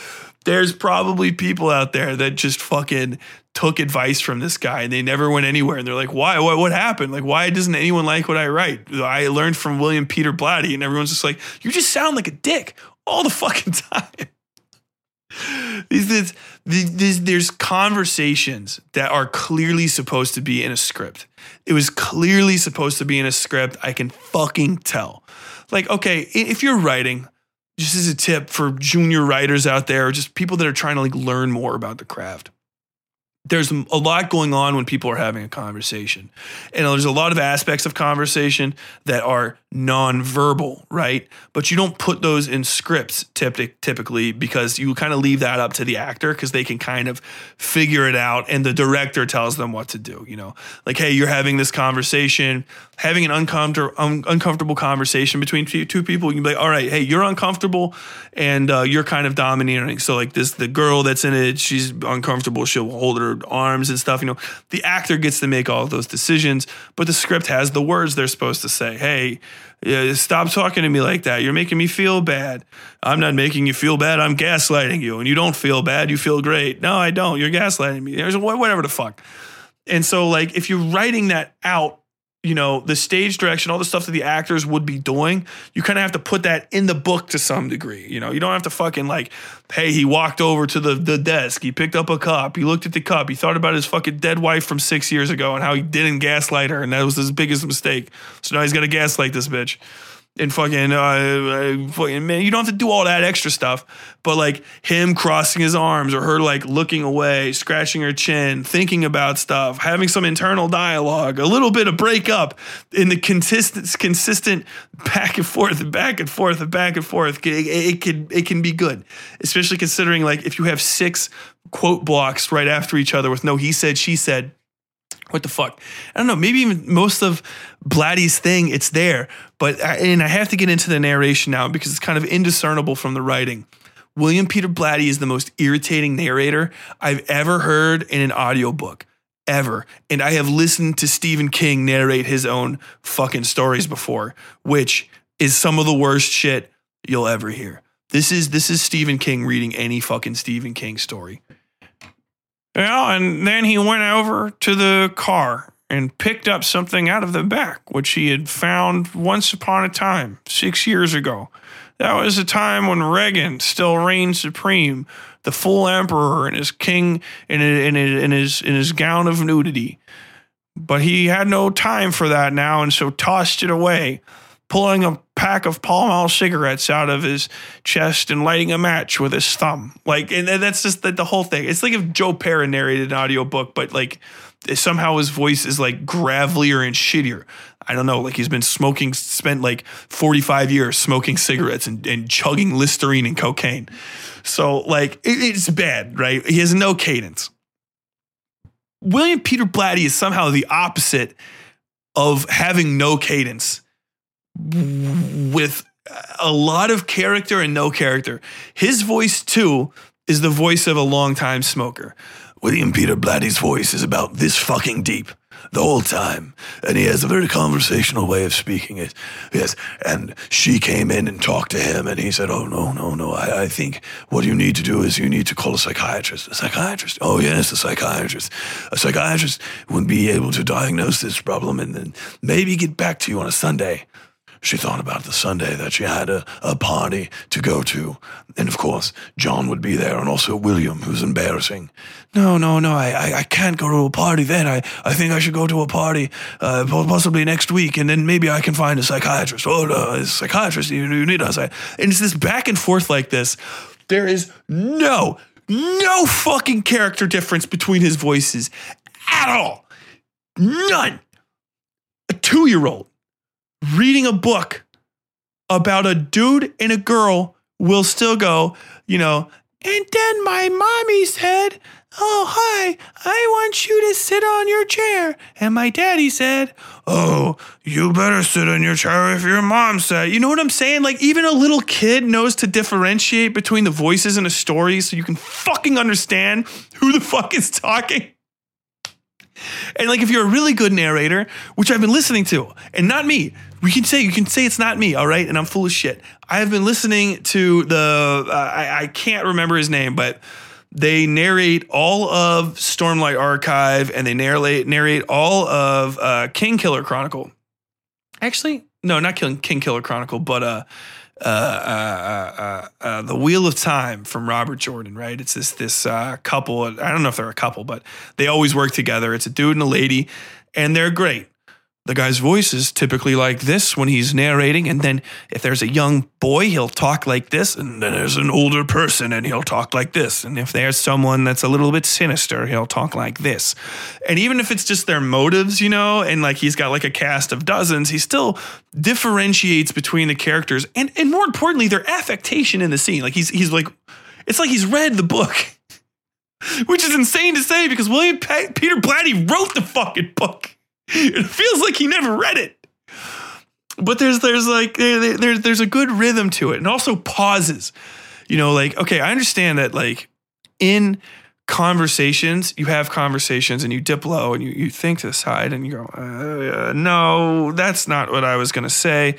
there's probably people out there that just fucking took advice from this guy and they never went anywhere. And they're like, why? What, what happened? Like, why doesn't anyone like what I write? I learned from William Peter Blatty, and everyone's just like, you just sound like a dick all the fucking time. these, these, these, there's conversations that are clearly supposed to be in a script. It was clearly supposed to be in a script. I can fucking tell. Like, okay, if you're writing, just as a tip for junior writers out there, or just people that are trying to like learn more about the craft there's a lot going on when people are having a conversation. And there's a lot of aspects of conversation that are nonverbal, right? But you don't put those in scripts typically because you kind of leave that up to the actor because they can kind of figure it out and the director tells them what to do, you know? Like, hey, you're having this conversation, having an uncomfortable, un- uncomfortable conversation between two people. You can be like, all right, hey, you're uncomfortable and uh, you're kind of dominating. So, like, this, the girl that's in it, she's uncomfortable. She'll hold her arms and stuff. You know, the actor gets to make all those decisions, but the script has the words they're supposed to say. Hey, yeah, stop talking to me like that. You're making me feel bad. I'm not making you feel bad. I'm gaslighting you, and you don't feel bad. You feel great. No, I don't. You're gaslighting me. There's whatever the fuck. And so, like, if you're writing that out you know, the stage direction, all the stuff that the actors would be doing, you kind of have to put that in the book to some degree. You know, you don't have to fucking like, hey, he walked over to the, the desk, he picked up a cup, he looked at the cup, he thought about his fucking dead wife from six years ago and how he didn't gaslight her, and that was his biggest mistake. So now he's got to gaslight this bitch. And fucking, uh, uh, fucking man, you don't have to do all that extra stuff. But like him crossing his arms or her like looking away, scratching her chin, thinking about stuff, having some internal dialogue, a little bit of breakup in the consistent, consistent back and forth, back and forth, back and forth. It, it it can be good, especially considering like if you have six quote blocks right after each other with no he said she said what the fuck? I don't know. Maybe even most of Blatty's thing, it's there. But I, and I have to get into the narration now because it's kind of indiscernible from the writing. William Peter Blatty is the most irritating narrator I've ever heard in an audiobook. Ever. And I have listened to Stephen King narrate his own fucking stories before, which is some of the worst shit you'll ever hear. This is this is Stephen King reading any fucking Stephen King story. Yeah, and then he went over to the car and picked up something out of the back, which he had found once upon a time, six years ago. That was a time when Regan still reigned supreme, the full emperor and his king in, in, in, his, in his gown of nudity. But he had no time for that now, and so tossed it away pulling a pack of Pall Mall cigarettes out of his chest and lighting a match with his thumb. Like, and that's just the, the whole thing. It's like if Joe Pera narrated an audiobook, but like somehow his voice is like gravelier and shittier. I don't know. Like he's been smoking, spent like 45 years smoking cigarettes and, and chugging Listerine and cocaine. So, like, it, it's bad, right? He has no cadence. William Peter Blatty is somehow the opposite of having no cadence with a lot of character and no character. His voice, too, is the voice of a longtime smoker. William Peter Blatty's voice is about this fucking deep the whole time. And he has a very conversational way of speaking it. Yes. And she came in and talked to him, and he said, Oh, no, no, no. I, I think what you need to do is you need to call a psychiatrist. A psychiatrist? Oh, yes, a psychiatrist. A psychiatrist would be able to diagnose this problem and then maybe get back to you on a Sunday she thought about the Sunday that she had a, a party to go to. And of course, John would be there and also William, who's embarrassing. No, no, no, I, I, I can't go to a party then. I, I think I should go to a party uh, possibly next week and then maybe I can find a psychiatrist. Oh, no, a psychiatrist, you, you need us. And it's this back and forth like this. There is no, no fucking character difference between his voices at all. None. A two year old reading a book about a dude and a girl will still go, you know, and then my mommy said, Oh, hi, I want you to sit on your chair. And my daddy said, Oh, you better sit on your chair if your mom said. You know what I'm saying? Like, even a little kid knows to differentiate between the voices in a story so you can fucking understand who the fuck is talking. And like if you're a really good narrator, which I've been listening to, and not me, we can say you can say it's not me, all right? And I'm full of shit. I have been listening to the uh, I, I can't remember his name, but they narrate all of Stormlight Archive and they narrate narrate all of uh, Kingkiller Chronicle. Actually, no, not King, Kingkiller Chronicle, but uh, uh, uh, uh, the Wheel of Time from Robert Jordan, right? It's this this couple. I don't know if they're a couple, but they always work together. It's a dude and a lady, and they're great the guy's voice is typically like this when he's narrating. And then if there's a young boy, he'll talk like this. And then there's an older person and he'll talk like this. And if there's someone that's a little bit sinister, he'll talk like this. And even if it's just their motives, you know, and like he's got like a cast of dozens, he still differentiates between the characters and, and more importantly, their affectation in the scene. Like he's, he's like, it's like he's read the book. Which is insane to say because William Peter Blatty wrote the fucking book. It feels like he never read it. But there's there's like there, there's a good rhythm to it and also pauses. You know, like okay, I understand that like in conversations, you have conversations and you dip low and you, you think to the side and you go, uh, no, that's not what I was going to say.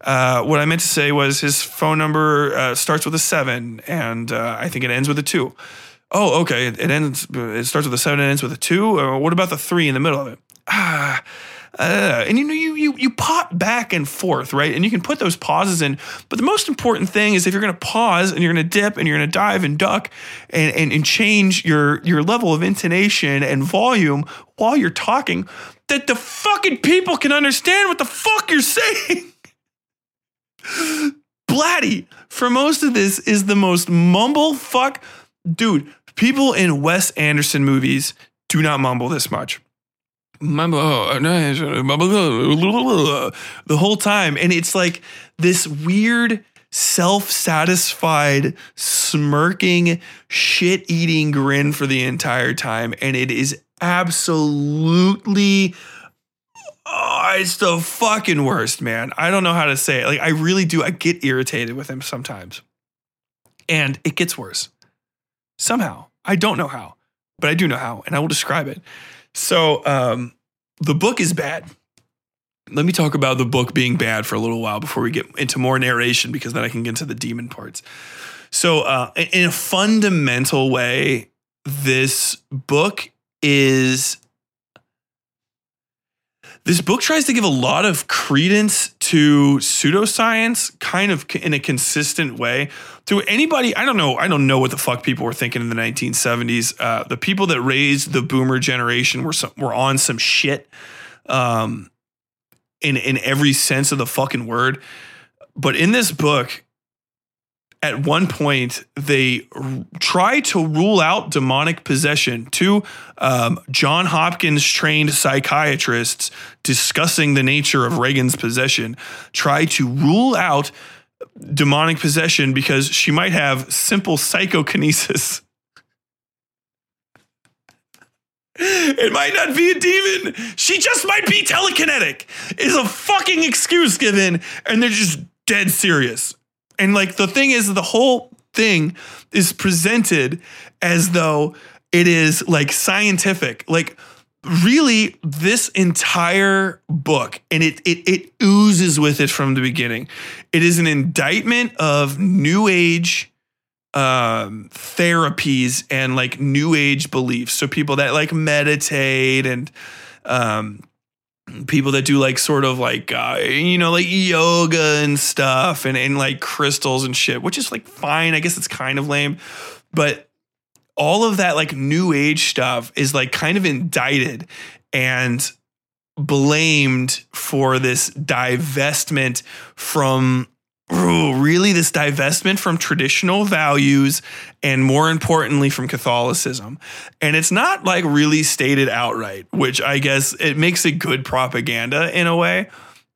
Uh, what I meant to say was his phone number uh, starts with a seven and uh, I think it ends with a two. Oh, okay. It, it, ends. It starts with a seven and ends with a two. Uh, what about the three in the middle of it? Ah, uh, and you know you you you pop back and forth, right? And you can put those pauses in. But the most important thing is if you're going to pause and you're going to dip and you're going to dive and duck and, and and change your your level of intonation and volume while you're talking, that the fucking people can understand what the fuck you're saying. Blatty, for most of this, is the most mumble fuck. Dude, people in Wes Anderson movies do not mumble this much. Mumble, oh, uh, uh, the whole time. And it's like this weird, self satisfied, smirking, shit eating grin for the entire time. And it is absolutely Oh, it's the fucking worst, man. I don't know how to say it. Like, I really do. I get irritated with him sometimes. And it gets worse. Somehow. I don't know how, but I do know how, and I will describe it. So, um, the book is bad. Let me talk about the book being bad for a little while before we get into more narration, because then I can get into the demon parts. So, uh, in a fundamental way, this book is this book tries to give a lot of credence to pseudoscience kind of in a consistent way to anybody i don't know i don't know what the fuck people were thinking in the 1970s uh, the people that raised the boomer generation were some, were on some shit um, in in every sense of the fucking word but in this book at one point they r- try to rule out demonic possession. Two um, John Hopkins trained psychiatrists discussing the nature of Regan's possession try to rule out demonic possession because she might have simple psychokinesis. It might not be a demon. She just might be telekinetic. Is a fucking excuse given, and they're just dead serious. And like the thing is, the whole thing is presented as though it is like scientific. Like really this entire book and it it it oozes with it from the beginning. It is an indictment of new age um therapies and like new age beliefs. So people that like meditate and um people that do like sort of like uh, you know like yoga and stuff and and like crystals and shit which is like fine i guess it's kind of lame but all of that like new age stuff is like kind of indicted and blamed for this divestment from really this divestment from traditional values and more importantly from Catholicism. And it's not like really stated outright, which I guess it makes it good propaganda in a way.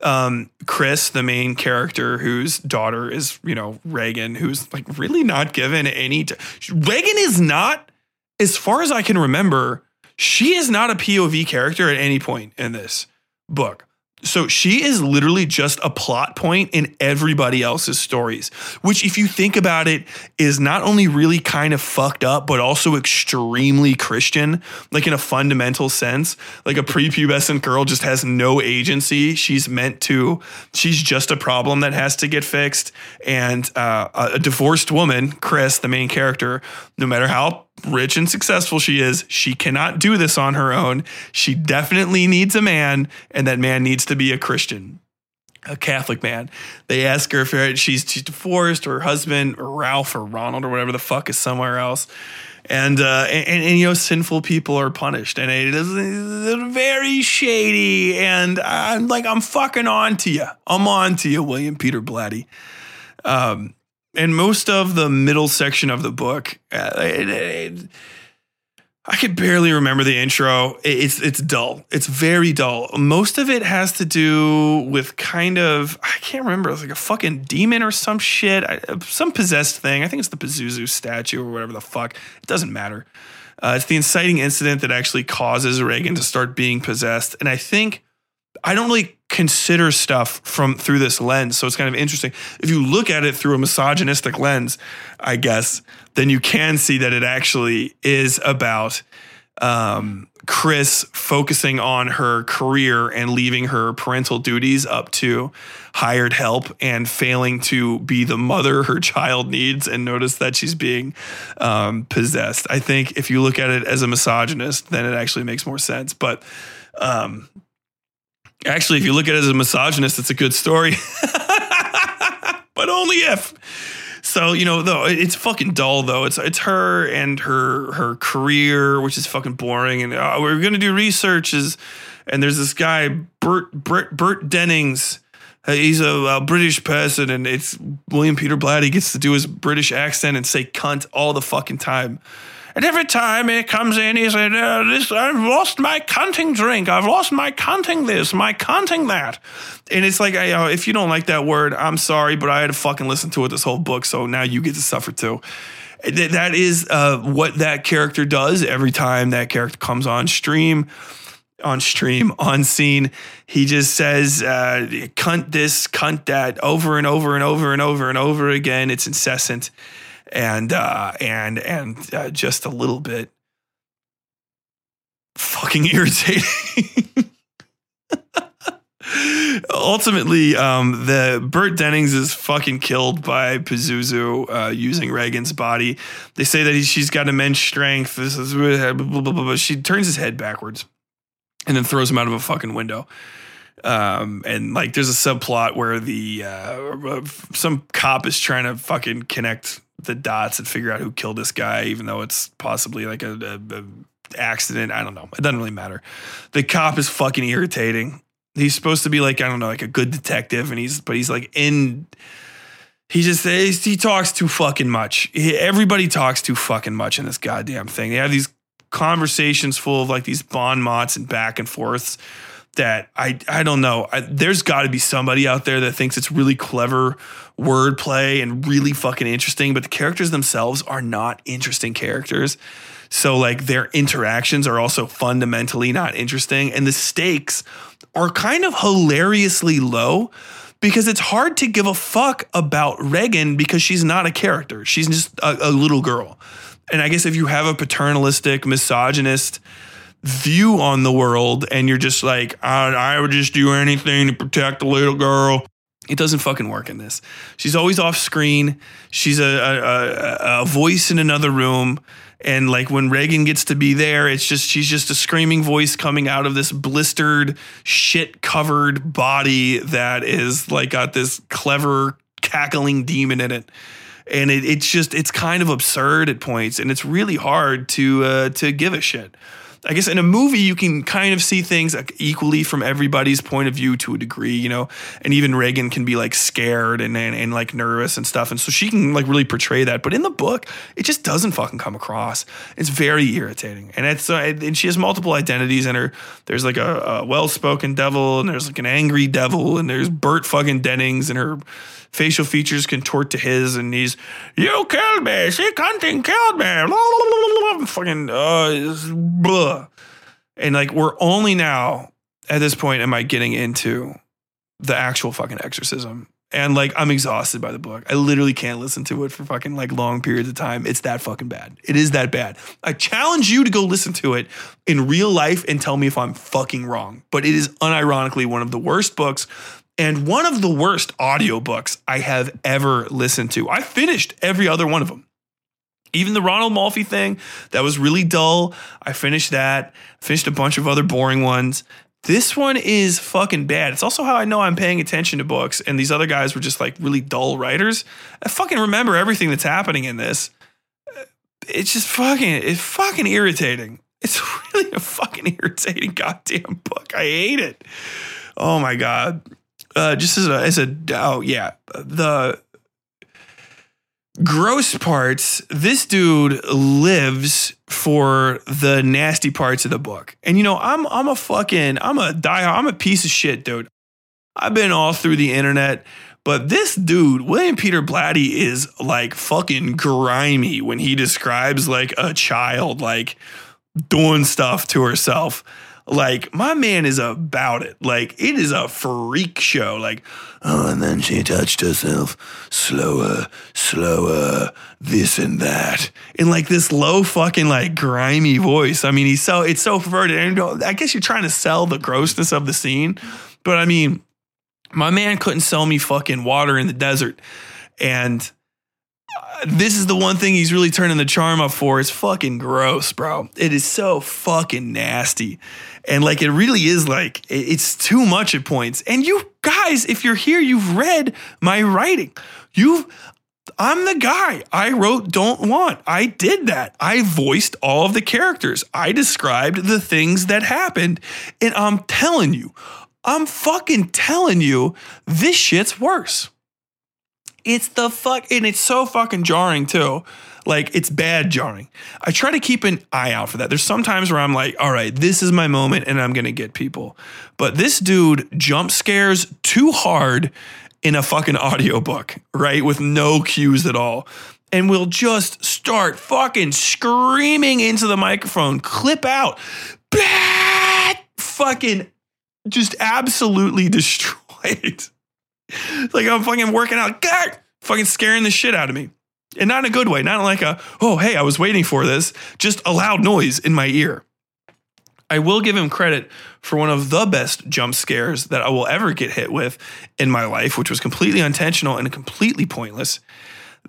Um, Chris, the main character whose daughter is, you know, Regan, who's like really not given any. T- Regan is not, as far as I can remember, she is not a POV character at any point in this book. So she is literally just a plot point in everybody else's stories, which, if you think about it, is not only really kind of fucked up, but also extremely Christian, like in a fundamental sense. Like a prepubescent girl just has no agency. She's meant to, she's just a problem that has to get fixed. And uh, a divorced woman, Chris, the main character, no matter how rich and successful she is, she cannot do this on her own. She definitely needs a man, and that man needs to be a Christian, a Catholic man. They ask her if she's, she's divorced, or her husband, or Ralph, or Ronald, or whatever the fuck is somewhere else. And, uh, and, and you know, sinful people are punished, and it is very shady. And I'm like, I'm fucking on to you. I'm on to you, William Peter Blatty. Um, and most of the middle section of the book, uh, it, it, I could barely remember the intro. It's it's dull. It's very dull. Most of it has to do with kind of I can't remember. It's like a fucking demon or some shit, some possessed thing. I think it's the Pazuzu statue or whatever the fuck. It doesn't matter. Uh, it's the inciting incident that actually causes Regan to start being possessed, and I think I don't really consider stuff from through this lens. So it's kind of interesting. If you look at it through a misogynistic lens, I guess, then you can see that it actually is about um, Chris focusing on her career and leaving her parental duties up to hired help and failing to be the mother her child needs and notice that she's being um, possessed. I think if you look at it as a misogynist, then it actually makes more sense. But um, Actually, if you look at it as a misogynist, it's a good story. but only if. So you know, though it's fucking dull. Though it's it's her and her her career, which is fucking boring. And oh, we're gonna do researches, and there's this guy Bert Bert Bert Dennings, uh, he's a, a British person, and it's William Peter Blatty gets to do his British accent and say cunt all the fucking time. And every time he comes in, he said, uh, this, I've lost my cunting drink. I've lost my cunting this, my cunting that. And it's like, if you don't like that word, I'm sorry, but I had to fucking listen to it this whole book. So now you get to suffer too. Th- That is uh, what that character does every time that character comes on stream on stream, on scene. He just says, uh, cunt this, cunt that, over and over and over and over and over again. It's incessant and, uh, and, and uh, just a little bit fucking irritating. Ultimately, um, the Burt Dennings is fucking killed by Pazuzu uh, using Regan's body. They say that he, she's got immense strength. This is blah, blah, blah. She turns his head backwards and then throws him out of a fucking window. Um, and like there's a subplot where the uh, some cop is trying to fucking connect the dots and figure out who killed this guy, even though it's possibly like a, a, a accident. I don't know. It doesn't really matter. The cop is fucking irritating. He's supposed to be like I don't know, like a good detective, and he's but he's like in. He just he's, he talks too fucking much. He, everybody talks too fucking much in this goddamn thing. They have these conversations full of like these bon mots and back and forths that I I don't know. I, there's got to be somebody out there that thinks it's really clever wordplay and really fucking interesting, but the characters themselves are not interesting characters. So like their interactions are also fundamentally not interesting, and the stakes are kind of hilariously low because it's hard to give a fuck about Regan because she's not a character. She's just a, a little girl. And I guess if you have a paternalistic, misogynist view on the world and you're just like, I, I would just do anything to protect the little girl. It doesn't fucking work in this. She's always off screen. She's a, a, a, a voice in another room. And like when Regan gets to be there, it's just she's just a screaming voice coming out of this blistered, shit covered body that is like got this clever cackling demon in it and it, it's just it's kind of absurd at points and it's really hard to uh, to give a shit i guess in a movie you can kind of see things equally from everybody's point of view to a degree you know? And even regan can be like scared and, and, and like nervous and stuff. And so she can like really portray that. But in the book it just doesn't fucking come across. It's very irritating. And it's uh, and she has multiple identities in her. There's like a, a well-spoken devil and there's like an angry devil and there's burt fucking dennings and her facial features contort to his, and he's, you killed me, she hunting killed me, fucking, uh, blah. And like, we're only now at this point am I getting into the actual fucking exorcism. And like, I'm exhausted by the book. I literally can't listen to it for fucking like long periods of time. It's that fucking bad. It is that bad. I challenge you to go listen to it in real life and tell me if I'm fucking wrong. But it is unironically one of the worst books and one of the worst audiobooks I have ever listened to. I finished every other one of them. Even the Ronald Malfi thing, that was really dull. I finished that. Finished a bunch of other boring ones. This one is fucking bad. It's also how I know I'm paying attention to books, and these other guys were just like really dull writers. I fucking remember everything that's happening in this. It's just fucking, it's fucking irritating. It's really a fucking irritating goddamn book. I hate it. Oh my god uh, just as a, as a oh yeah. The gross parts this dude lives for the nasty parts of the book. And you know i'm i'm a fucking i'm a die i'm a piece of shit dude. I've been all through the internet but this dude william peter blatty is like fucking grimy when he describes like a child like doing stuff to herself like my man is about it. Like it is a freak show. Like, oh, and then she touched herself slower, slower, this and that. In like this low fucking like grimy voice. I mean, he's so it's so perverted. And I guess you're trying to sell the grossness of the scene. But I mean, my man couldn't sell me fucking water in the desert. And uh, this is the one thing he's really turning the charm up for. It's fucking gross, bro. It is so fucking nasty. And like, it really is like, it's too much at points. And you guys, if you're here, you've read my writing. You've, I'm the guy. I wrote Don't Want. I did that. I voiced all of the characters. I described the things that happened. And I'm telling you, I'm fucking telling you, this shit's worse. It's the fuck, and it's so fucking jarring too. Like it's bad jarring. I try to keep an eye out for that. There's sometimes where I'm like, all right, this is my moment and I'm gonna get people. But this dude jump scares too hard in a fucking audiobook, right? With no cues at all. And will just start fucking screaming into the microphone, clip out, bad fucking just absolutely destroyed. like I'm fucking working out, God, fucking scaring the shit out of me. And not in a good way, not like a, oh, hey, I was waiting for this, just a loud noise in my ear. I will give him credit for one of the best jump scares that I will ever get hit with in my life, which was completely intentional and completely pointless.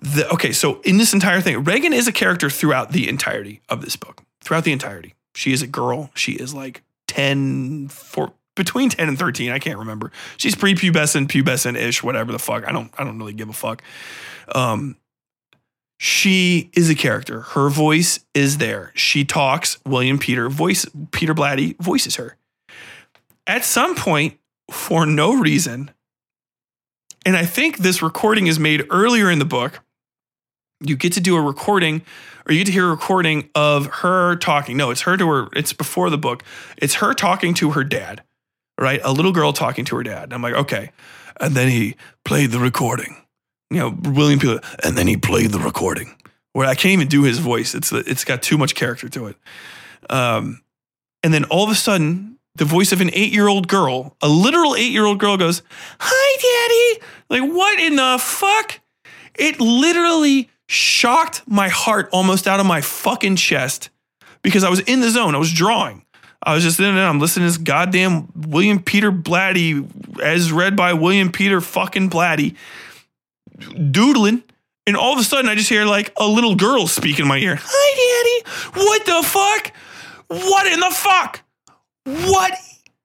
The, okay, so in this entire thing, Regan is a character throughout the entirety of this book. Throughout the entirety, she is a girl. She is like 10, for, between 10 and 13. I can't remember. She's prepubescent, pubescent ish, whatever the fuck. I don't, I don't really give a fuck. Um, she is a character. Her voice is there. She talks. William Peter voice Peter Blatty voices her. At some point, for no reason, and I think this recording is made earlier in the book. You get to do a recording, or you get to hear a recording of her talking. No, it's her to her. It's before the book. It's her talking to her dad, right? A little girl talking to her dad. And I'm like, okay. And then he played the recording you know, William Peter, and then he played the recording where I can't even do his voice. It's it's got too much character to it. Um, and then all of a sudden, the voice of an eight year old girl, a literal eight year old girl, goes, "Hi, daddy!" Like what in the fuck? It literally shocked my heart almost out of my fucking chest because I was in the zone. I was drawing. I was just in it. I'm listening to this goddamn William Peter Blatty, as read by William Peter fucking Blatty doodling. And all of a sudden, I just hear like a little girl speak in my ear. Hi, daddy. What the fuck? What in the fuck? What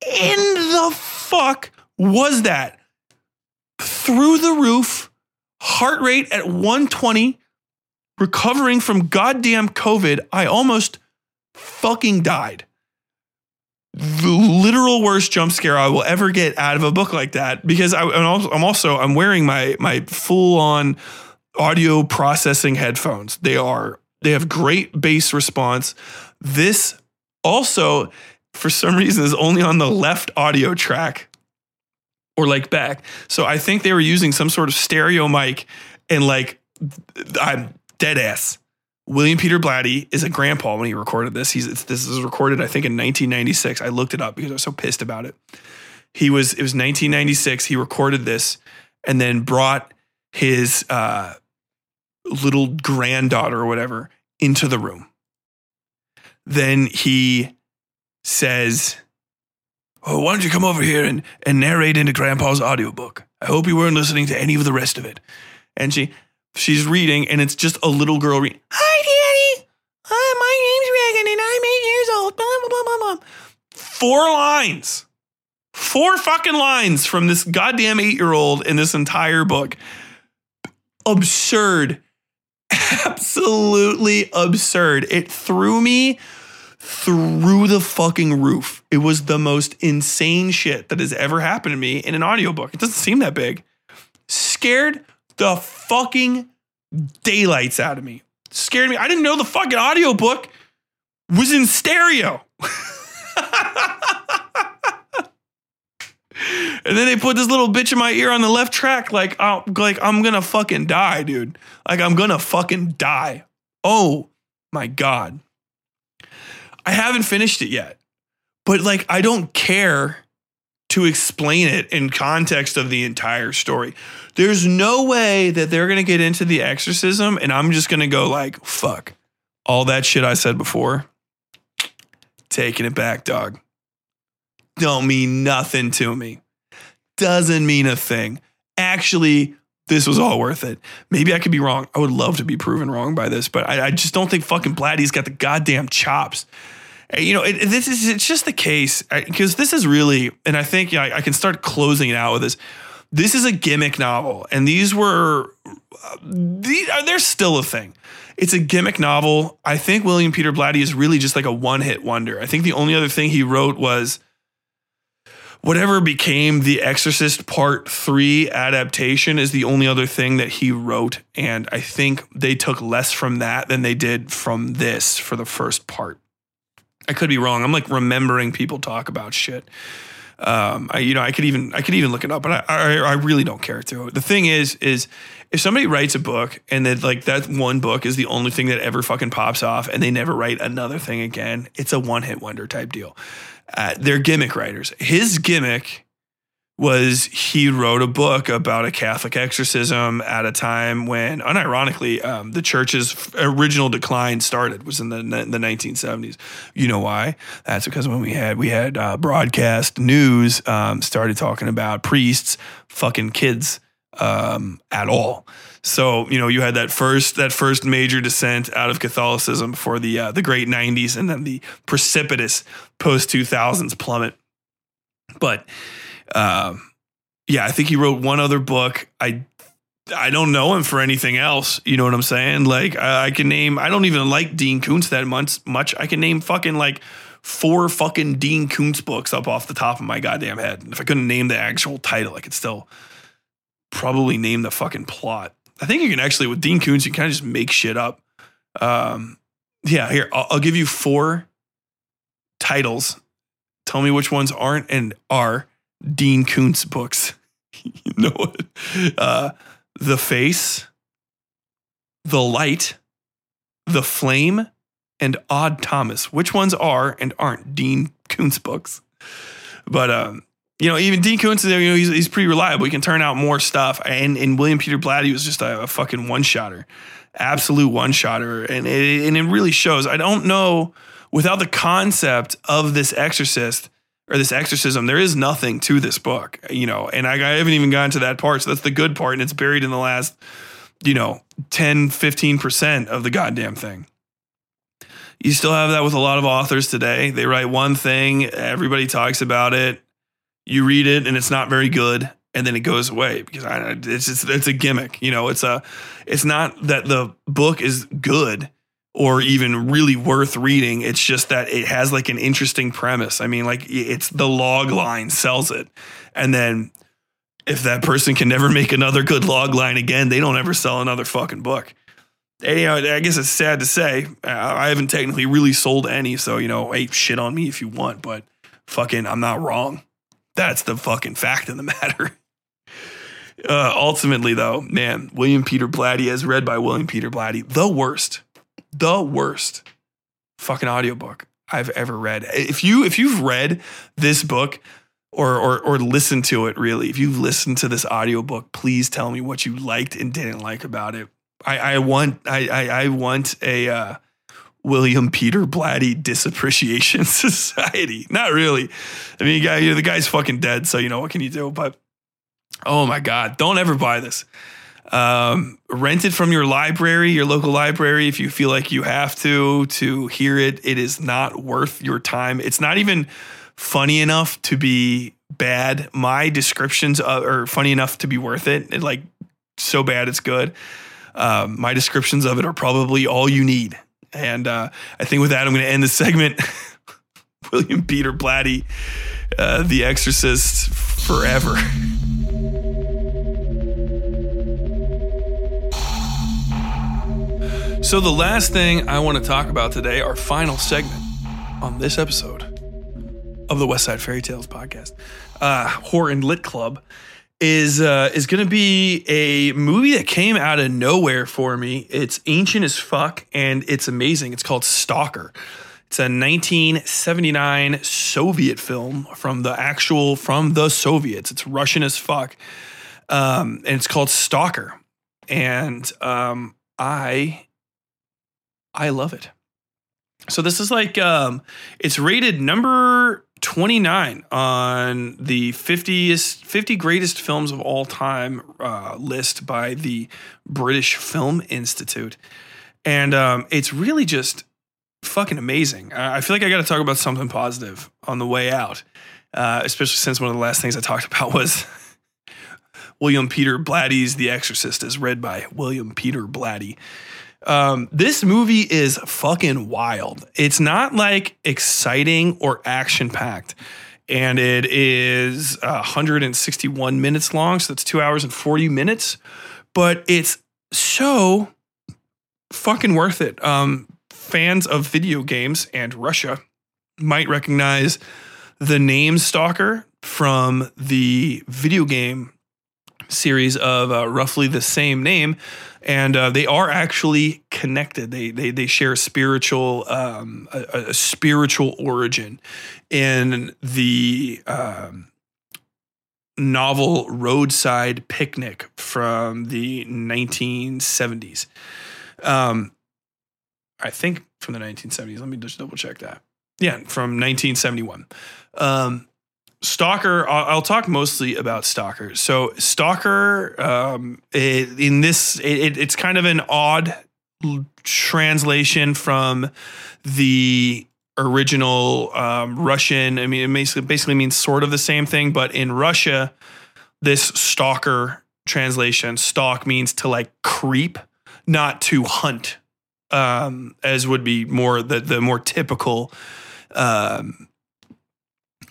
in the fuck was that? Through the roof, heart rate at 120, recovering from goddamn COVID. I almost fucking died the literal worst jump scare I will ever get out of a book like that because I, am also I'm wearing my my full on audio processing headphones. They are they have great bass response. This also for some reason is only on the left audio track or like back. So I think they were using some sort of stereo mic and like I'm dead ass. William Peter Blatty is a grandpa when he recorded this. He's this is recorded, I think, in 1996. I looked it up because I was so pissed about it. He was it was 1996. He recorded this and then brought his uh, little granddaughter or whatever into the room. Then he says, "Oh, why don't you come over here and and narrate into Grandpa's audiobook? I hope you weren't listening to any of the rest of it." And she she's reading, and it's just a little girl reading. Hi, Daddy. Hi, my name's Regan, and I'm eight years old. Blah, blah, blah, blah. Four lines. Four fucking lines from this goddamn eight year old in this entire book. Absurd. Absolutely absurd. It threw me through the fucking roof. It was the most insane shit that has ever happened to me in an audiobook. It doesn't seem that big. Scared the fucking daylights out of me. Scared me. I didn't know the fucking audiobook was in stereo. and then they put this little bitch in my ear on the left track like oh, like I'm to fucking die, dude. Like I'm to fucking die. Oh my god. I haven't finished it yet. But like I don't care to explain it in context of the entire story. There's no way that they're going to get into the exorcism and I'm just going to go like, fuck. All that shit I said before, taking it back, dog. Don't mean nothing to me. Doesn't mean a thing. Actually, this was all worth it. Maybe I could be wrong. I would love to be proven wrong by this, but I, I just don't think fucking Blatty's got the goddamn chops Uh, you know, it, this is it's just the case uh, because this is really, and I think yeah, I can start closing it out with this. This is a gimmick novel, and these were uh, these, uh, they're still a thing. It's a gimmick novel. I think William Peter Blatty is really just like a one hit wonder. I think the only other thing he wrote was whatever became the Exorcist Part 3 adaptation is the only other thing that he wrote. And I think they took less from that than they did from this for the first part. I could be wrong. I'm like remembering people talk about shit. Um, I, you know, I could even I could even look it up, but I, I, I really don't care to. The thing is, is if somebody writes a book and then like that one book is the only thing that ever fucking pops off, and they never write another thing again, it's a one hit wonder type deal. Uh, they're gimmick writers. His gimmick was he wrote a book about a Catholic exorcism at a time when, unironically, um, the church's original decline started was in the the 1970s. You know why? That's because when we had we had uh, broadcast news um, started talking about priests fucking kids um, at all. So you know you had that first that first major descent out of Catholicism for the uh, the great 90s, and then the precipitous post 2000s plummet. But um, yeah, I think he wrote one other book. I I don't know him for anything else. You know what I'm saying? Like I, I can name. I don't even like Dean Koontz that much. Much I can name fucking like four fucking Dean Koontz books up off the top of my goddamn head. If I couldn't name the actual title, I could still probably name the fucking plot. I think you can actually with Dean Koontz, you kind of just make shit up. Um, yeah, here I'll, I'll give you four titles. Tell me which ones aren't and are Dean Koontz books. you know what? Uh, the Face, The Light, The Flame, and Odd Thomas. Which ones are and aren't Dean Koontz books? But um, you know, even Dean Koontz, you know, he's, he's pretty reliable. He can turn out more stuff. And, and William Peter Blatty was just a, a fucking one shotter, absolute one shotter, and it, and it really shows. I don't know without the concept of this exorcist or this exorcism, there is nothing to this book, you know, and I, I haven't even gotten to that part. So that's the good part. And it's buried in the last, you know, 10, 15% of the goddamn thing. You still have that with a lot of authors today. They write one thing, everybody talks about it. You read it and it's not very good and then it goes away because I, it's just, it's a gimmick. You know, it's a it's not that the book is good or even really worth reading. It's just that it has like an interesting premise. I mean, like it's the log line sells it. And then if that person can never make another good log line again, they don't ever sell another fucking book. You know, I guess it's sad to say, I haven't technically really sold any. So, you know, hey, shit on me if you want, but fucking, I'm not wrong. That's the fucking fact of the matter. Uh, ultimately, though, man, William Peter Blatty, as read by William Peter Blatty, the worst the worst fucking audiobook I've ever read. If you if you've read this book or or or listened to it really, if you've listened to this audiobook, please tell me what you liked and didn't like about it. I, I want I, I, I want a uh, William Peter Blatty Disappreciation Society. Not really. I mean, you got, you know, the guy's fucking dead, so you know what can you do? But oh my god, don't ever buy this. Um, rent it from your library, your local library, if you feel like you have to to hear it. It is not worth your time. It's not even funny enough to be bad. My descriptions are funny enough to be worth it. it like so bad it's good. Um, my descriptions of it are probably all you need. And uh, I think with that, I'm going to end the segment. William Peter Blatty, uh, The Exorcist, forever. So, the last thing I want to talk about today, our final segment on this episode of the Westside Fairytales podcast, uh, Horror and Lit Club, is uh, is going to be a movie that came out of nowhere for me. It's ancient as fuck and it's amazing. It's called Stalker. It's a 1979 Soviet film from the actual from the Soviets. It's Russian as fuck, um, and it's called Stalker. And um, I I love it. So this is like um it's rated number 29 on the 50th 50 greatest films of all time uh, list by the British Film Institute. And um, it's really just fucking amazing. I feel like I got to talk about something positive on the way out, uh, especially since one of the last things I talked about was William Peter Blatty's The Exorcist, as read by William Peter Blatty. Um, this movie is fucking wild. It's not like exciting or action packed. and it is 161 minutes long. So that's two hours and 40 minutes, but it's so fucking worth it. Um, fans of video games and Russia might recognize the name Stalker from the video game series of uh, roughly the same name, and uh, they are actually connected. They they they share spiritual um, a, a spiritual origin in the um, novel Roadside Picnic from the 1970s. Um, I think from the 1970s. Let me just double check that. Yeah, from 1971. Um, Stalker, I'll, talk mostly about Stalker. So, Stalker, um, it, in this, it, it's kind of an odd translation from the original um, Russian. I mean, it basically, basically means sort of the same thing, but in Russia, this Stalker translation, stalk means to like creep, not to hunt, um, as would be more the the more typical. Um,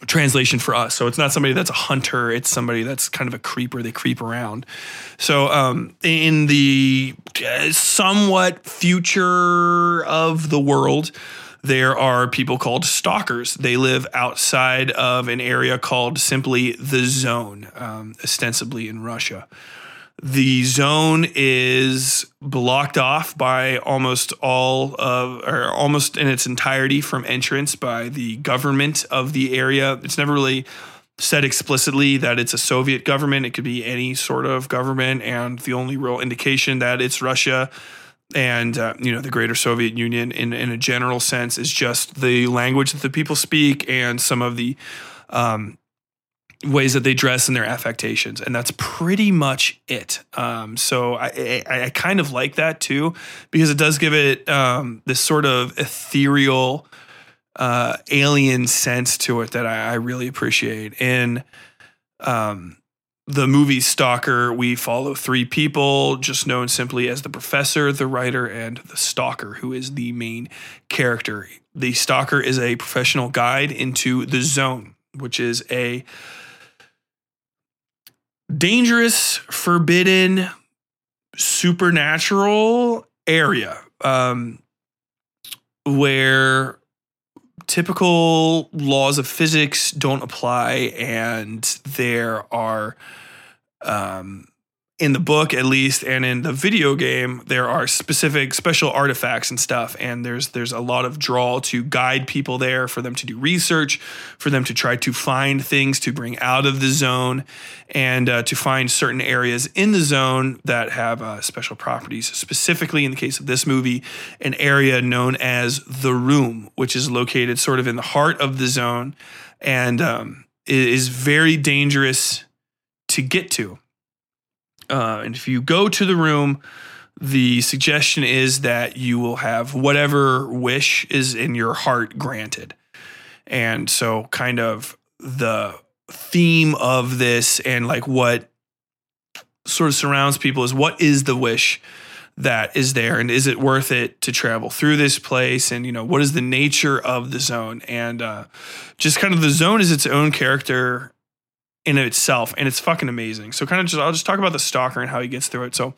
translation for us. So it's not somebody that's a hunter, it's somebody that's kind of a creeper. They creep around. So um, in the uh, somewhat future of the world, there are people called stalkers. They live outside of an area called simply the zone, um, ostensibly in Russia. The zone is blocked off by almost all of, or almost in its entirety from entrance by the government of the area. It's never really said explicitly that it's a Soviet government. It could be any sort of government, and the only real indication that it's Russia and uh, you know the greater Soviet Union in in a general sense is just the language that the people speak and some of the um, ways that they dress and their affectations, and that's pretty much it. Um, so I, I, I, kind of like that too because it does give it um, this sort of ethereal, uh, alien sense to it that I, I really appreciate. In um, the movie Stalker, we follow three people, just known simply as the professor, the writer, and the stalker, who is the main character. The stalker is a professional guide into the zone, which is a dangerous, forbidden, supernatural area um, where typical laws of physics don't apply, and there are um, in the book at least and in the video game there are specific special artifacts and stuff and there's there's a lot of draw to guide people there for them to do research for them to try to find things to bring out of the zone and uh, to find certain areas in the zone that have uh, special properties. Specifically in the case of this movie an area known as the room which is located sort of in the heart of the zone and um, is very dangerous to get to uh, and if you go to the room, the suggestion is that you will have whatever wish is in your heart granted. And so, kind of the theme of this and like what sort of surrounds people is what is the wish that is there and is it worth it to travel through this place and you know what is the nature of the zone and uh, just kind of the zone is its own character in itself, and it's fucking amazing. So, kind of just I'll just talk about the stalker and how he gets through it. So,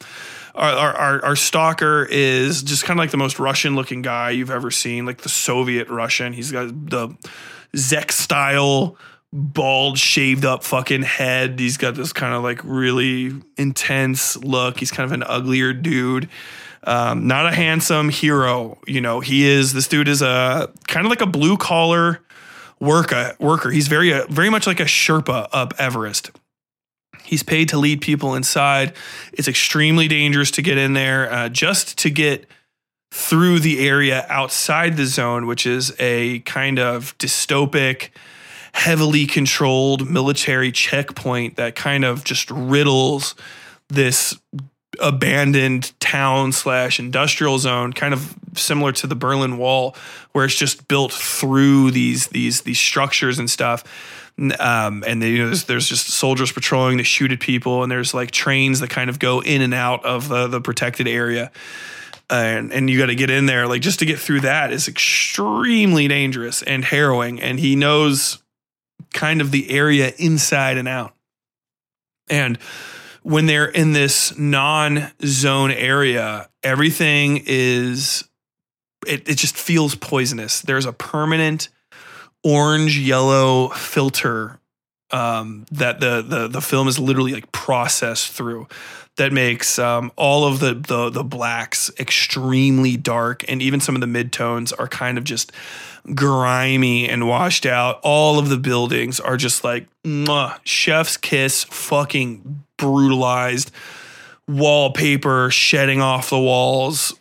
our our, our stalker is just kind of like the most Russian looking guy you've ever seen, like the Soviet Russian. He's got the Zek style bald shaved up fucking head. He's got this kind of like really intense look. He's kind of an uglier dude. Um, not a handsome hero, you know. He is this dude is a kind of like a blue collar worker. Worker. He's very uh, very much like a Sherpa up Everest. He's paid to lead people inside. It's extremely dangerous to get in there. Uh, just to get through the area outside the zone, which is a kind of dystopic, heavily controlled military checkpoint that kind of just riddles this abandoned town slash industrial zone, kind of similar to the Berlin Wall, where it's just built through these these these structures and stuff. Um, and they, you know, there's, there's, just soldiers patrolling to shoot at people, and there's like trains that kind of go in and out of the, the protected area. And, and you got to get in there, like just to get through that is extremely dangerous and harrowing. And he knows kind of the area inside and out. And when they're in this non-zone area, everything is it, it just feels poisonous. There's a permanent orange yellow filter um, that the, the the film is literally like processed through that makes um, all of the, the the blacks extremely dark and even some of the midtones are kind of just grimy and washed out all of the buildings are just like chef's kiss fucking brutalized wallpaper shedding off the walls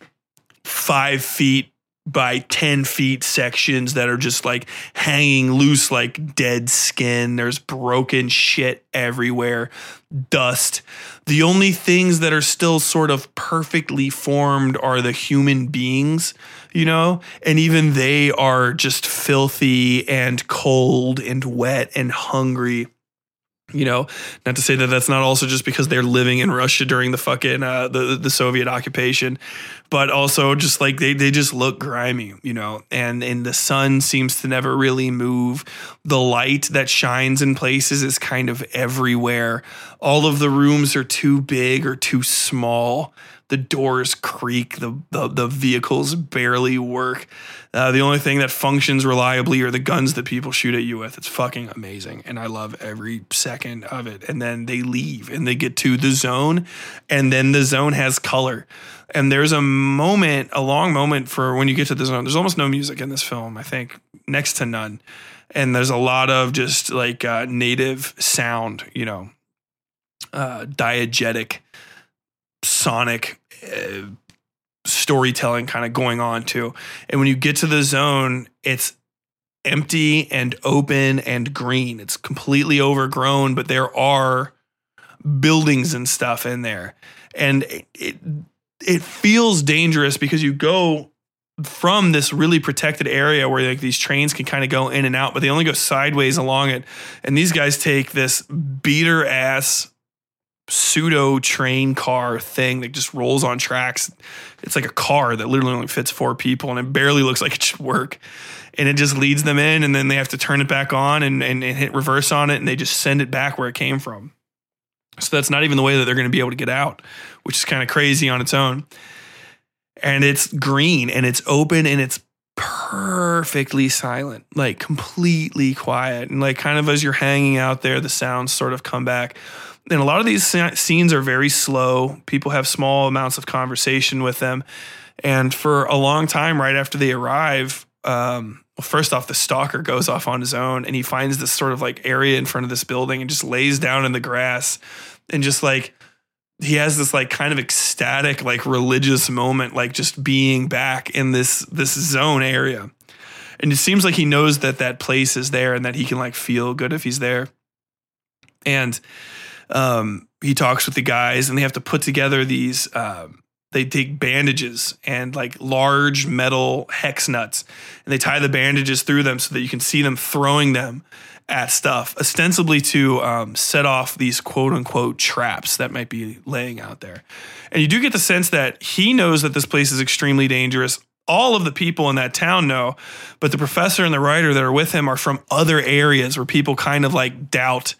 five feet by 10 feet sections that are just like hanging loose like dead skin. There's broken shit everywhere, dust. The only things that are still sort of perfectly formed are the human beings, you know? And even they are just filthy and cold and wet and hungry you know not to say that that's not also just because they're living in russia during the fucking uh, the, the soviet occupation but also just like they, they just look grimy you know and and the sun seems to never really move. The light that shines in places is kind of everywhere. All of the rooms are too big or too small the doors creak the the, the vehicles barely work uh, the only thing that functions reliably are the guns that people shoot at you with. It's fucking amazing. And I love every second of it. And then they leave and they get to the zone, and then the zone has color. And there's a moment, a long moment for when you get to the zone. There's almost no music in this film, I think, next to none. And there's a lot of just like uh, native sound, you know, uh, diegetic, sonic. Uh, storytelling kind of going on too. And when you get to the zone, it's empty and open and green. It's completely overgrown, but there are buildings and stuff in there. And it it, it feels dangerous because you go from this really protected area where like these trains can kind of go in and out, but they only go sideways along it. And these guys take this beater ass pseudo train car thing that just rolls on tracks. It's like a car that literally only fits four people and it barely looks like it should work. And it just leads them in and then they have to turn it back on and, and, and hit reverse on it and they just send it back where it came from. So that's not even the way that they're going to be able to get out, which is kind of crazy on its own. And it's green and it's open and it's perfectly silent, like completely quiet. And like kind of as you're hanging out there, the sounds sort of come back and a lot of these scenes are very slow. People have small amounts of conversation with them. And for a long time, right after they arrive, um, well, first off, the stalker goes off on his own and he finds this sort of like area in front of this building and just lays down in the grass and just like he has this like kind of ecstatic like religious moment like just being back in this this zone area and it seems like he knows that that place is there and that he can like feel good if he's there and um, he talks with the guys and they have to put together these um, they take bandages and like large metal hex nuts. And they tie the bandages through them so that you can see them throwing them at stuff ostensibly to um, set off these quote unquote traps that might be laying out there. And you do get the sense that he knows that this place is extremely dangerous. All of the people in that town know, but the professor and the writer that are with him are from other areas where people kind of like doubt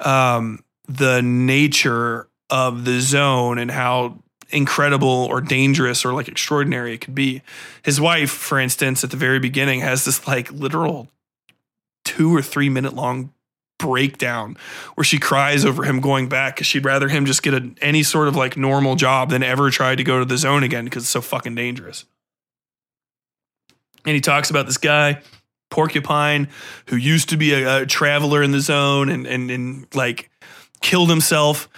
um, the nature of the zone and how incredible or dangerous or like extraordinary it could be. His wife, for instance, at the very beginning has this like literal two or three minute long breakdown where she cries over him going back because she'd rather him just get a, any sort of like normal job than ever try to go to the zone again because it's so fucking dangerous. And he talks about this guy, Porcupine, who used to be a, a traveler in the zone and, and, and like killed himself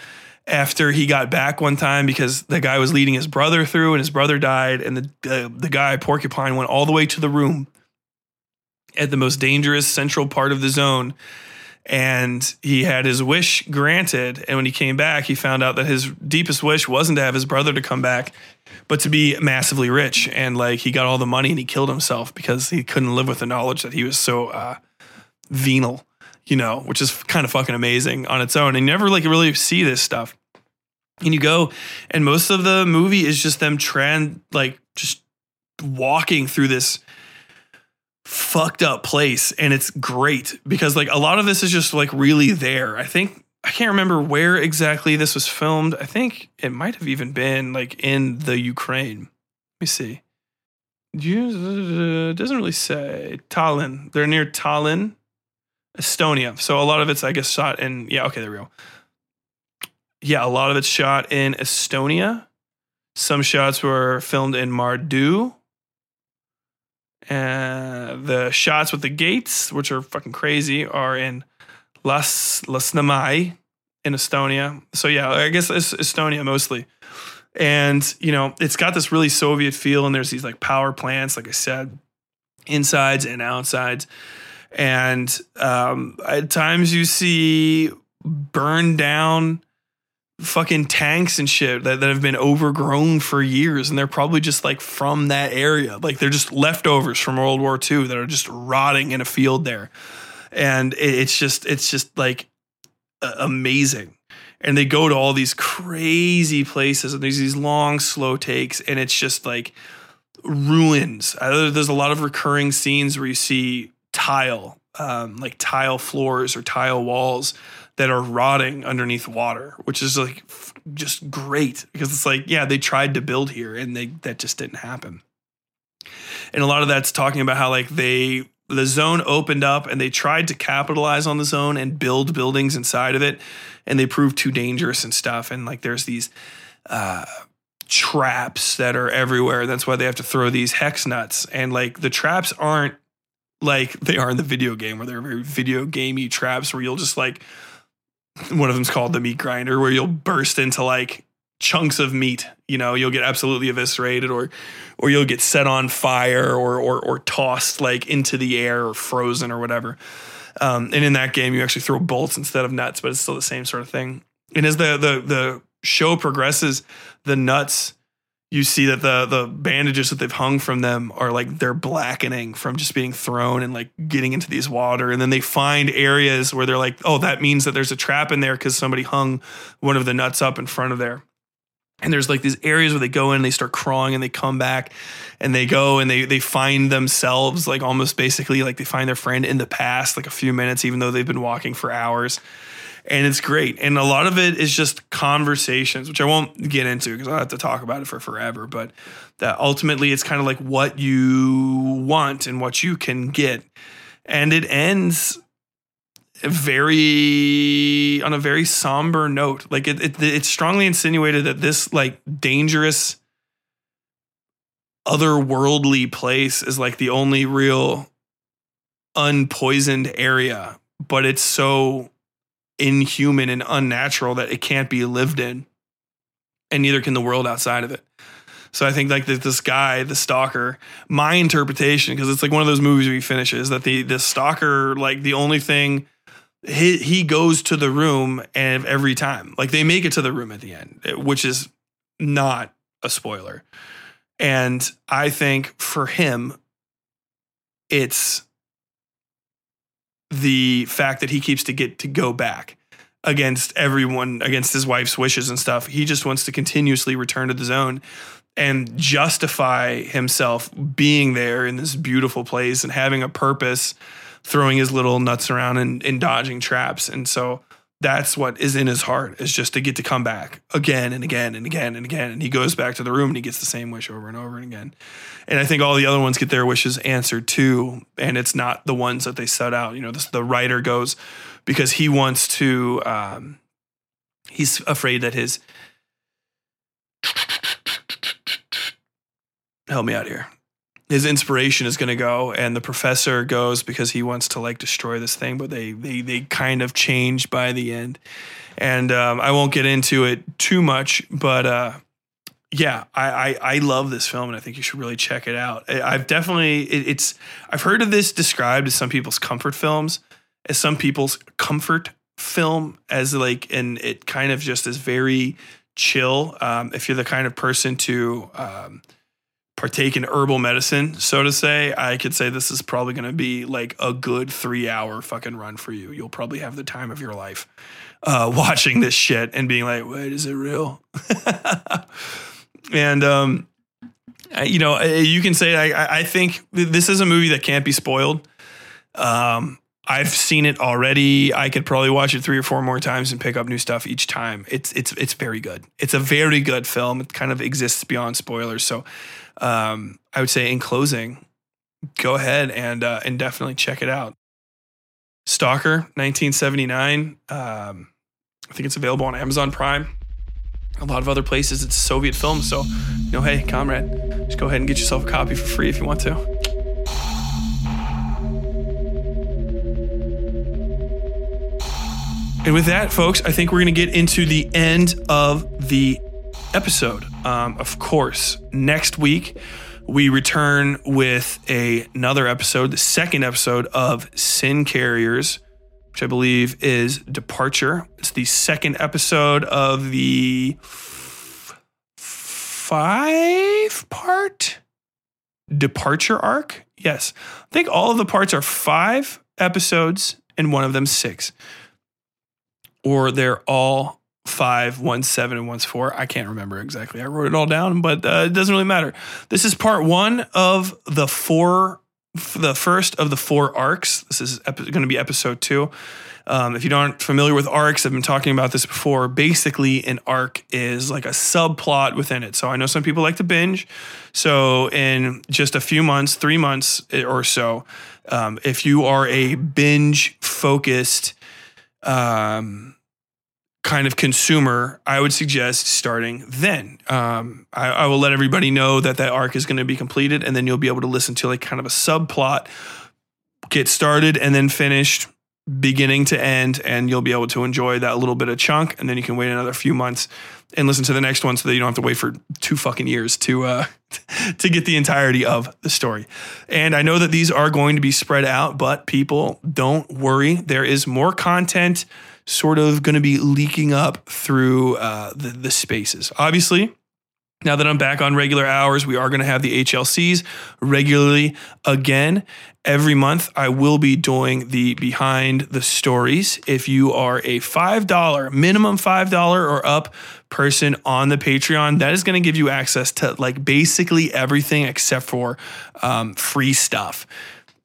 after he got back one time because the guy was leading his brother through and his brother died. And the uh, the guy porcupine went all the way to the room at the most dangerous central part of the zone. And he had his wish granted. And when he came back he found out that his deepest wish wasn't to have his brother to come back but to be massively rich. And like he got all the money and he killed himself because he couldn't live with the knowledge that he was so uh, venal you know, which is kind of fucking amazing on its own. And you never like really see this stuff. And you go, and most of the movie is just them trend like just walking through this fucked up place and it's great because like a lot of this is just like really there. I think I can't remember where exactly this was filmed. I think it might have even been like in the Ukraine. Let me see. It doesn't really say Tallinn. They're near Tallinn, Estonia. So a lot of it's, I guess, shot in. Yeah, okay, there we go. Yeah, a lot of it's shot in Estonia. Some shots were filmed in Maardu. Uh, the shots with the gates, which are fucking crazy, are in Las Lasnamäe in Estonia. So yeah, I guess it's Estonia mostly. And you know, it's got this really Soviet feel, and there's these like power plants, like I said, insides and outsides. And um, at times you see burned down fucking tanks and shit that, that have been overgrown for years. And they're probably just like from that area. Like they're just leftovers from world war ii that are just rotting in a field there. And it's just it's just like amazing. And they go to all these crazy places and there's these long slow takes. And it's just like ruins. There's a lot of recurring scenes where you see tile um, like tile floors or tile walls that are rotting underneath water, which is like f- just great because it's like, yeah, they tried to build here and they that just didn't happen. And a lot of that's talking about how like they the zone opened up and they tried to capitalize on the zone and build buildings inside of it and they proved too dangerous and stuff. And like there's these uh traps that are everywhere. That's why they have to throw these hex nuts. And like the traps aren't like they are in the video game where they're very video gamey traps where you'll just like one of them's called the meat grinder where you'll burst into like chunks of meat you know you'll get absolutely eviscerated or or you'll get set on fire or or, or tossed like into the air or frozen or whatever. Um, and in that game you actually throw bolts instead of nuts but it's still the same sort of thing. And as the the the show progresses the nuts you see that the the bandages that they've hung from them are like they're blackening from just being thrown and like getting into these water. And then they find areas where they're like oh that means that there's a trap in there because somebody hung one of the nuts up in front of there. And there's like these areas where they go in and they start crawling and they come back and they go and they they find themselves like almost basically like they find their friend in the past like a few minutes even though they've been walking for hours and it's great. And a lot of it is just conversations, which I won't get into because I'll have to talk about it for forever. But that ultimately it's kind of like what you want and what you can get. And it ends very on a very somber note. Like it, it it's strongly insinuated that this like dangerous otherworldly place is like the only real unpoisoned area, but it's so inhuman and unnatural that it can't be lived in. And neither can the world outside of it. So I think like this guy, the stalker, my interpretation, because it's like one of those movies where he finishes that the the stalker, like the only thing he he goes to the room and every time. Like they make it to the room at the end, eh, which is not a spoiler. And I think for him, it's the fact that he keeps to get to go back against everyone, against his wife's wishes and stuff. He just wants to continuously return to the zone and justify himself being there in this beautiful place and having a purpose, throwing his little nuts around and, and dodging traps. And so that's what is in his heart is just to get to come back again and again and again and again. And he goes back to the room and he gets the same wish over and over and again. And I think all the other ones get their wishes answered too. And it's not the ones that they set out. You know, this, the writer goes because he wants to, um, he's afraid that his, help me out here his inspiration is going to go and the professor goes because he wants to like destroy this thing but they they they kind of change by the end. And um, i won't get into it too much but uh, yeah I, I, I love this film and i think you should really check it out. I've definitely it, it's i've heard of this described as some people's comfort films as some people's comfort film as like and it kind of just is very chill. Um, if you're the kind of person to um, partake in herbal medicine, so to say, I could say this is probably going to be like a good three hour fucking run for you. You'll probably have the time of your life uh, watching this shit and being like, wait, is it real? and um, you know, you can say I, I- I think this is a movie that can't be spoiled. Um, I've seen it already. I could probably watch it three or four more times and pick up new stuff each time. It's it's it's very good. It's a very good film. It kind of exists beyond spoilers. So, um, I would say in closing, go ahead and uh, and definitely check it out. Stalker, 1979. Um, I think it's available on Amazon Prime. A lot of other places. It's a Soviet film, so you know, hey, comrade, just go ahead and get yourself a copy for free if you want to. And with that, folks, I think we're going to get into the end of the episode. Um, of course, next week we return with a, another episode, the second episode of Sin Carriers, which I believe is Departure. It's the second episode of the five part departure arc. Yes, I think all of the parts are five episodes and one of them six or they're all five, one's seven, and one's four. I can't remember exactly. I wrote it all down, but uh, it doesn't really matter. This is part one of the four, the first of the four arcs. This is going to be episode two. Um, if you aren't familiar with arcs, I've been talking about this before. Basically, an arc is like a subplot within it. So I know some people like to binge. So in just a few months, three months or so, um, if you are a binge focused um, kind of consumer, I would suggest starting then. Um, I, I will let everybody know that that arc is going to be completed, and then you'll be able to listen to like kind of a subplot get started and then finished beginning to end and you'll be able to enjoy that little bit of chunk and then you can wait another few months and listen to the next one so that you don't have to wait for two fucking years to uh to get the entirety of the story. And I know that these are going to be spread out, but people don't worry. There is more content sort of going to be leaking up through uh, the, the spaces. Obviously, now that I'm back on regular hours, we are going to have the HLCs regularly again. Every month, I will be doing the behind the stories. If you are a $5, minimum $5 or up person on the Patreon, that is going to give you access to like basically everything except for um, free stuff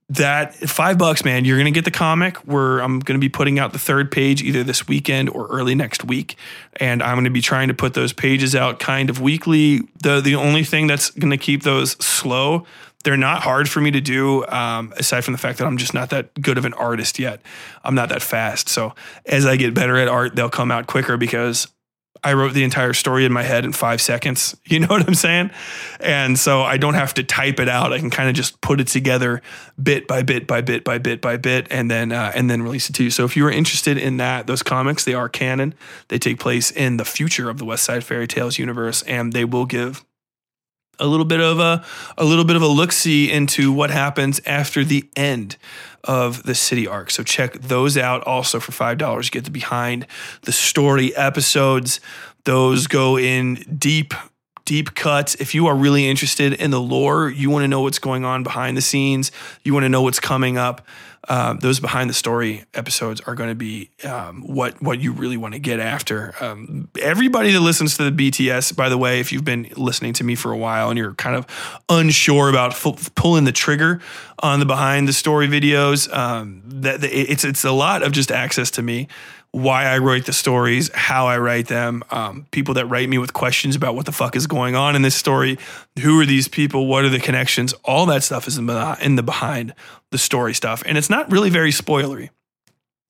that five bucks, man, you're going to get the comic where I'm going to be putting out the third page either this weekend or early next week. And I'm going to be trying to put those pages out kind of weekly. The, the only thing that's going to keep those slow, they're not hard for me to do, um, aside from the fact that I'm just not that good of an artist yet. I'm not that fast. So as I get better at art, they'll come out quicker because I wrote the entire story in my head in five seconds. You know what I'm saying? And so I don't have to type it out. I can kind of just put it together bit by bit by bit by bit by bit, and then uh, and then release it to you. So if you are interested in that, those comics they are canon. They take place in the future of the Westside Fairytales universe, and they will give a little bit of a a little bit of a look see into what happens after the end of the city arc. So check those out also for five dollars. Get the behind the story episodes. Those go in deep deep cuts. If you are really interested in the lore, you want to know what's going on behind the scenes, you want to know what's coming up. Um, those behind the story episodes are going to be um, what what you really want to get after. Um, everybody that listens to the BTS, by the way, if you've been listening to me for a while and you're kind of unsure about f- pulling the trigger on the behind the story videos, um, that that it's it's a lot of just access to me why I write the stories, how I write them, um, people that write me with questions about what the fuck is going on in this story, who are these people, what are the connections, all that stuff is in the, in the behind the story stuff. And it's not really very spoilery,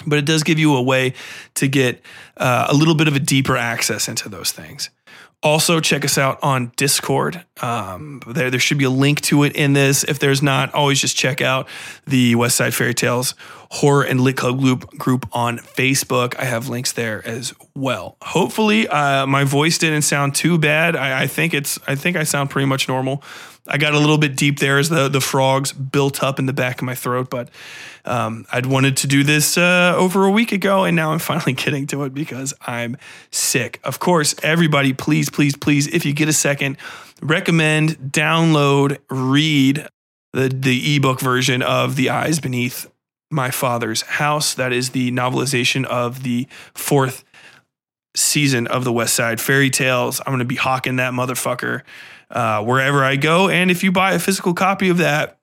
but it does give you a way to get uh, a little bit of a deeper access into those things. Also, check us out on Discord. Um, there, there should be a link to it in this. If there's not, always just check out the Westside Fairytales Horror and Lit Club group, group on Facebook. I have links there as well. Hopefully, uh, my voice didn't sound too bad. I, I think it's. I think I sound pretty much normal. I got a little bit deep there as the the frogs built up in the back of my throat, but um, I'd wanted to do this uh, over a week ago, and now I'm finally getting to it because I'm sick. Of course, everybody, please, please, please, if you get a second, recommend, download, read the the ebook version of The Eyes Beneath My Father's House. That is the novelization of the fourth season of the Westside Fairytales. I'm going to be hawking that motherfucker uh, wherever I go. And if you buy a physical copy of that,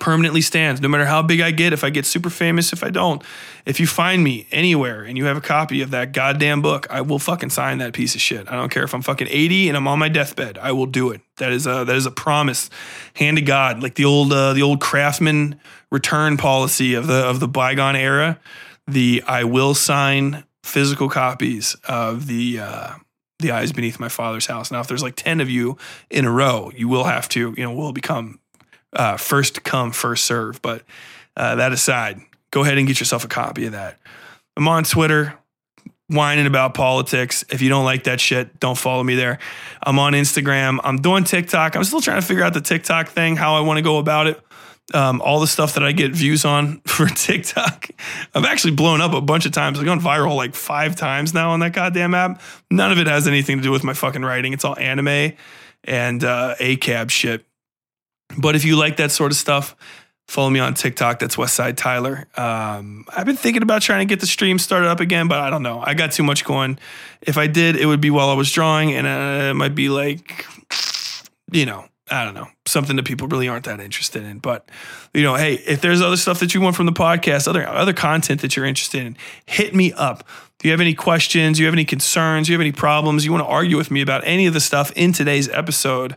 permanently stands no matter how big I get, if I get super famous, if I don't. If you find me anywhere and you have a copy of that goddamn book, I will fucking sign that piece of shit. I don't care if I'm fucking 80 and I'm on my deathbed. I will do it. That is a that is a promise. Hand to God, like the old uh, the old craftsman return policy of the of the bygone era. The I will sign physical copies of the uh, the eyes beneath my father's house. Now, if there's like 10 of you in a row, you will have to, you know, will become uh, first come, first serve. But uh, that aside, go ahead and get yourself a copy of that. I'm on Twitter whining about politics. If you don't like that shit, don't follow me there. I'm on Instagram. I'm doing TikTok. I'm still trying to figure out the TikTok thing, how I want to go about it. Um, all the stuff that I get views on for TikTok. I've actually blown up a bunch of times. I've gone viral like five times now on that goddamn app. None of it has anything to do with my fucking writing. It's all anime and uh, ACAB shit. But if you like that sort of stuff, follow me on TikTok. That's Westside Tyler. Um, I've been thinking about trying to get the stream started up again, but I don't know. I got too much going. If I did, it would be while I was drawing, and uh, it might be like, you know, I don't know, something that people really aren't that interested in. But you know, hey, if there's other stuff that you want from the podcast, other other content that you're interested in, hit me up. Do you have any questions? Do you have any concerns? Do you have any problems? You want to argue with me about any of the stuff in today's episode?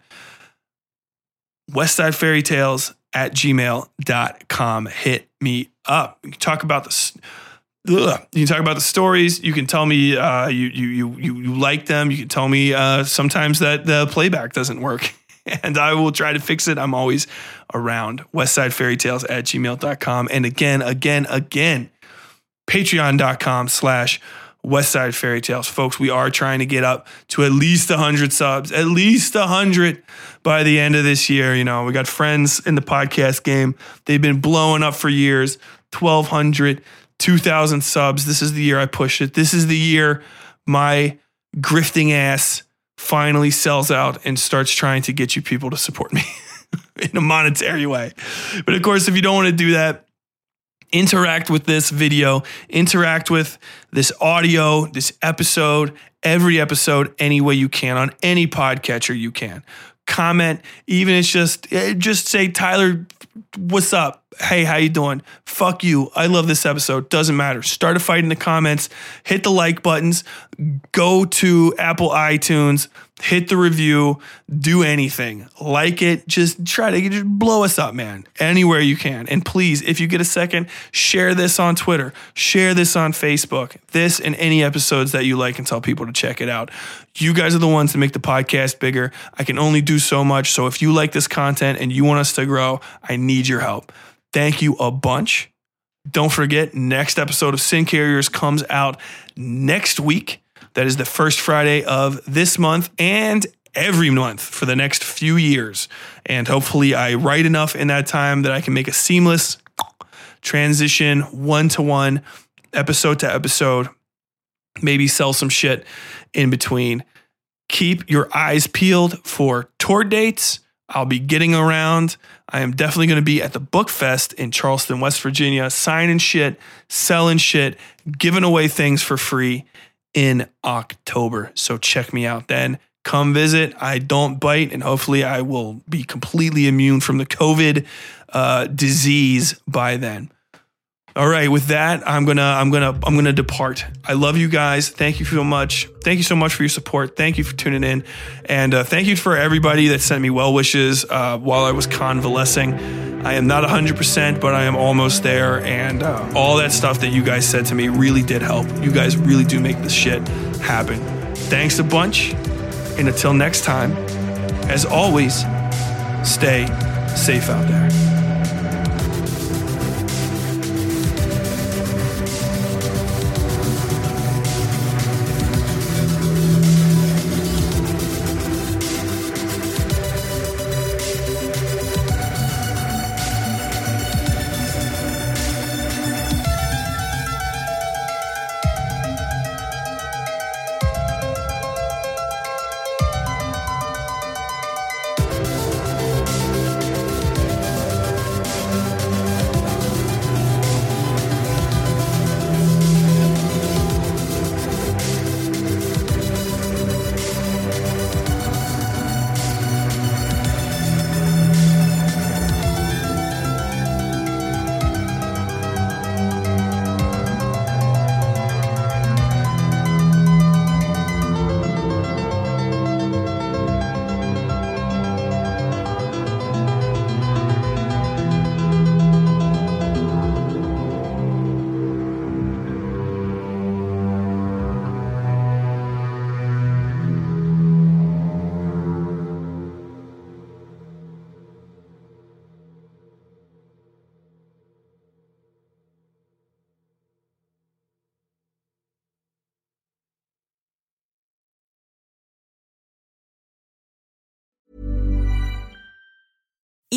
Westside Fairytales at gmail.com. Hit me up. You can talk about the ugh, you can talk about the stories. You can tell me uh, you, you you you you like them. You can tell me uh, sometimes that the playback doesn't work. And I will try to fix it. I'm always around. Westside Fairytales at gmail.com. And again, again, again, patreon.com slash Westside Fairytales. Folks, we are trying to get up to at least 100 subs, at least 100 by the end of this year. You know, we got friends in the podcast game. They've been blowing up for years 1,200, 2,000 subs. This is the year I push it. This is the year my grifting ass finally sells out and starts trying to get you people to support me in a monetary way. But of course, if you don't want to do that, interact with this video, interact with this audio, this episode, every episode any way you can on any podcatcher you can. Comment, even it's just eh, just say Tyler, what's up? Hey, how you doing? Fuck you. I love this episode. Doesn't matter. Start a fight in the comments. Hit the like buttons. Go to Apple iTunes hit the review, do anything, like it, just try to just blow us up, man, anywhere you can. And please, if you get a second, share this on Twitter, share this on Facebook, this and any episodes that you like and tell people to check it out. You guys are the ones that make the podcast bigger. I can only do so much. So if you like this content and you want us to grow, I need your help. Thank you a bunch. Don't forget, next episode of Sin Carriers comes out next week. That is the first Friday of this month and every month for the next few years. And hopefully, I write enough in that time that I can make a seamless transition one to one, episode to episode, maybe sell some shit in between. Keep your eyes peeled for tour dates. I'll be getting around. I am definitely going to be at the Book Fest in Charleston, West Virginia, signing shit, selling shit, giving away things for free in October. So check me out then. Come visit. I don't bite, and hopefully, I will be completely immune from the COVID uh, disease by then. All right, with that, I'm gonna I'm gonna I'm gonna depart. I love you guys. Thank you so much. Thank you so much for your support. Thank you for tuning in, and uh, thank you for everybody that sent me well wishes uh, while I was convalescing. I am not 100%, but I am almost there, and uh, all that stuff that you guys said to me really did help. You guys really do make this shit happen. Thanks a bunch, and until next time, as always, stay safe out there.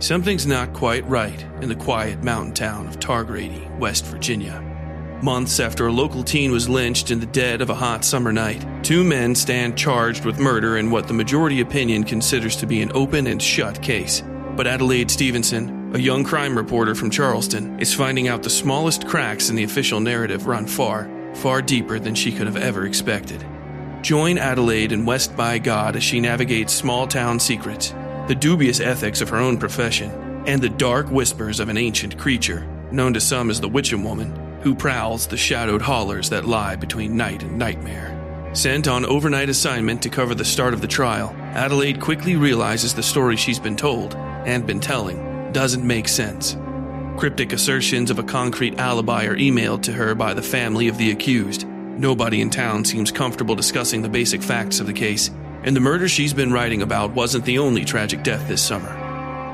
Something's not quite right in the quiet mountain town of Targrady, West Virginia. Months after a local teen was lynched in the dead of a hot summer night, two men stand charged with murder in what the majority opinion considers to be an open and shut case. But Adelaide Stevenson, a young crime reporter from Charleston, is finding out the smallest cracks in the official narrative run far, far deeper than she could have ever expected. Join Adelaide in West by God as she navigates small town secrets, the dubious ethics of her own profession, and the dark whispers of an ancient creature, known to some as the Witching Woman, who prowls the shadowed hollers that lie between night and nightmare. Sent on overnight assignment to cover the start of the trial, Adelaide quickly realizes the story she's been told and been telling doesn't make sense. Cryptic assertions of a concrete alibi are emailed to her by the family of the accused. Nobody in town seems comfortable discussing the basic facts of the case, and the murder she's been writing about wasn't the only tragic death this summer.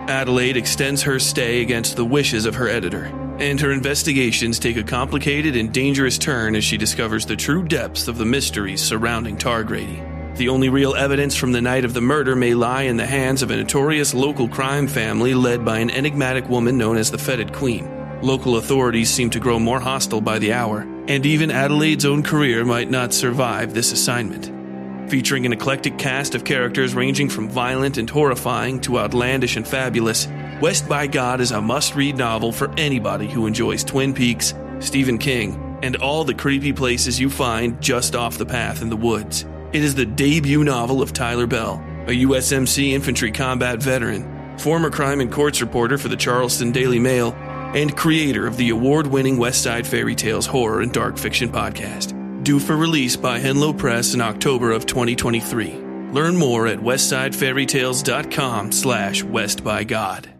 Adelaide extends her stay against the wishes of her editor, and her investigations take a complicated and dangerous turn as she discovers the true depths of the mysteries surrounding Targrady. The only real evidence from the night of the murder may lie in the hands of a notorious local crime family led by an enigmatic woman known as the Fetid Queen. Local authorities seem to grow more hostile by the hour, and even Adelaide's own career might not survive this assignment. Featuring an eclectic cast of characters ranging from violent and horrifying to outlandish and fabulous, West by God is a must read novel for anybody who enjoys Twin Peaks, Stephen King, and all the creepy places you find just off the path in the woods. It is the debut novel of Tyler Bell, a USMC infantry combat veteran, former crime and courts reporter for the Charleston Daily Mail, and creator of the award winning Westside Fairytales horror and dark fiction podcast. Due for release by Henlow Press in October of 2023. Learn more at westsidefairytales.com slash westbygod.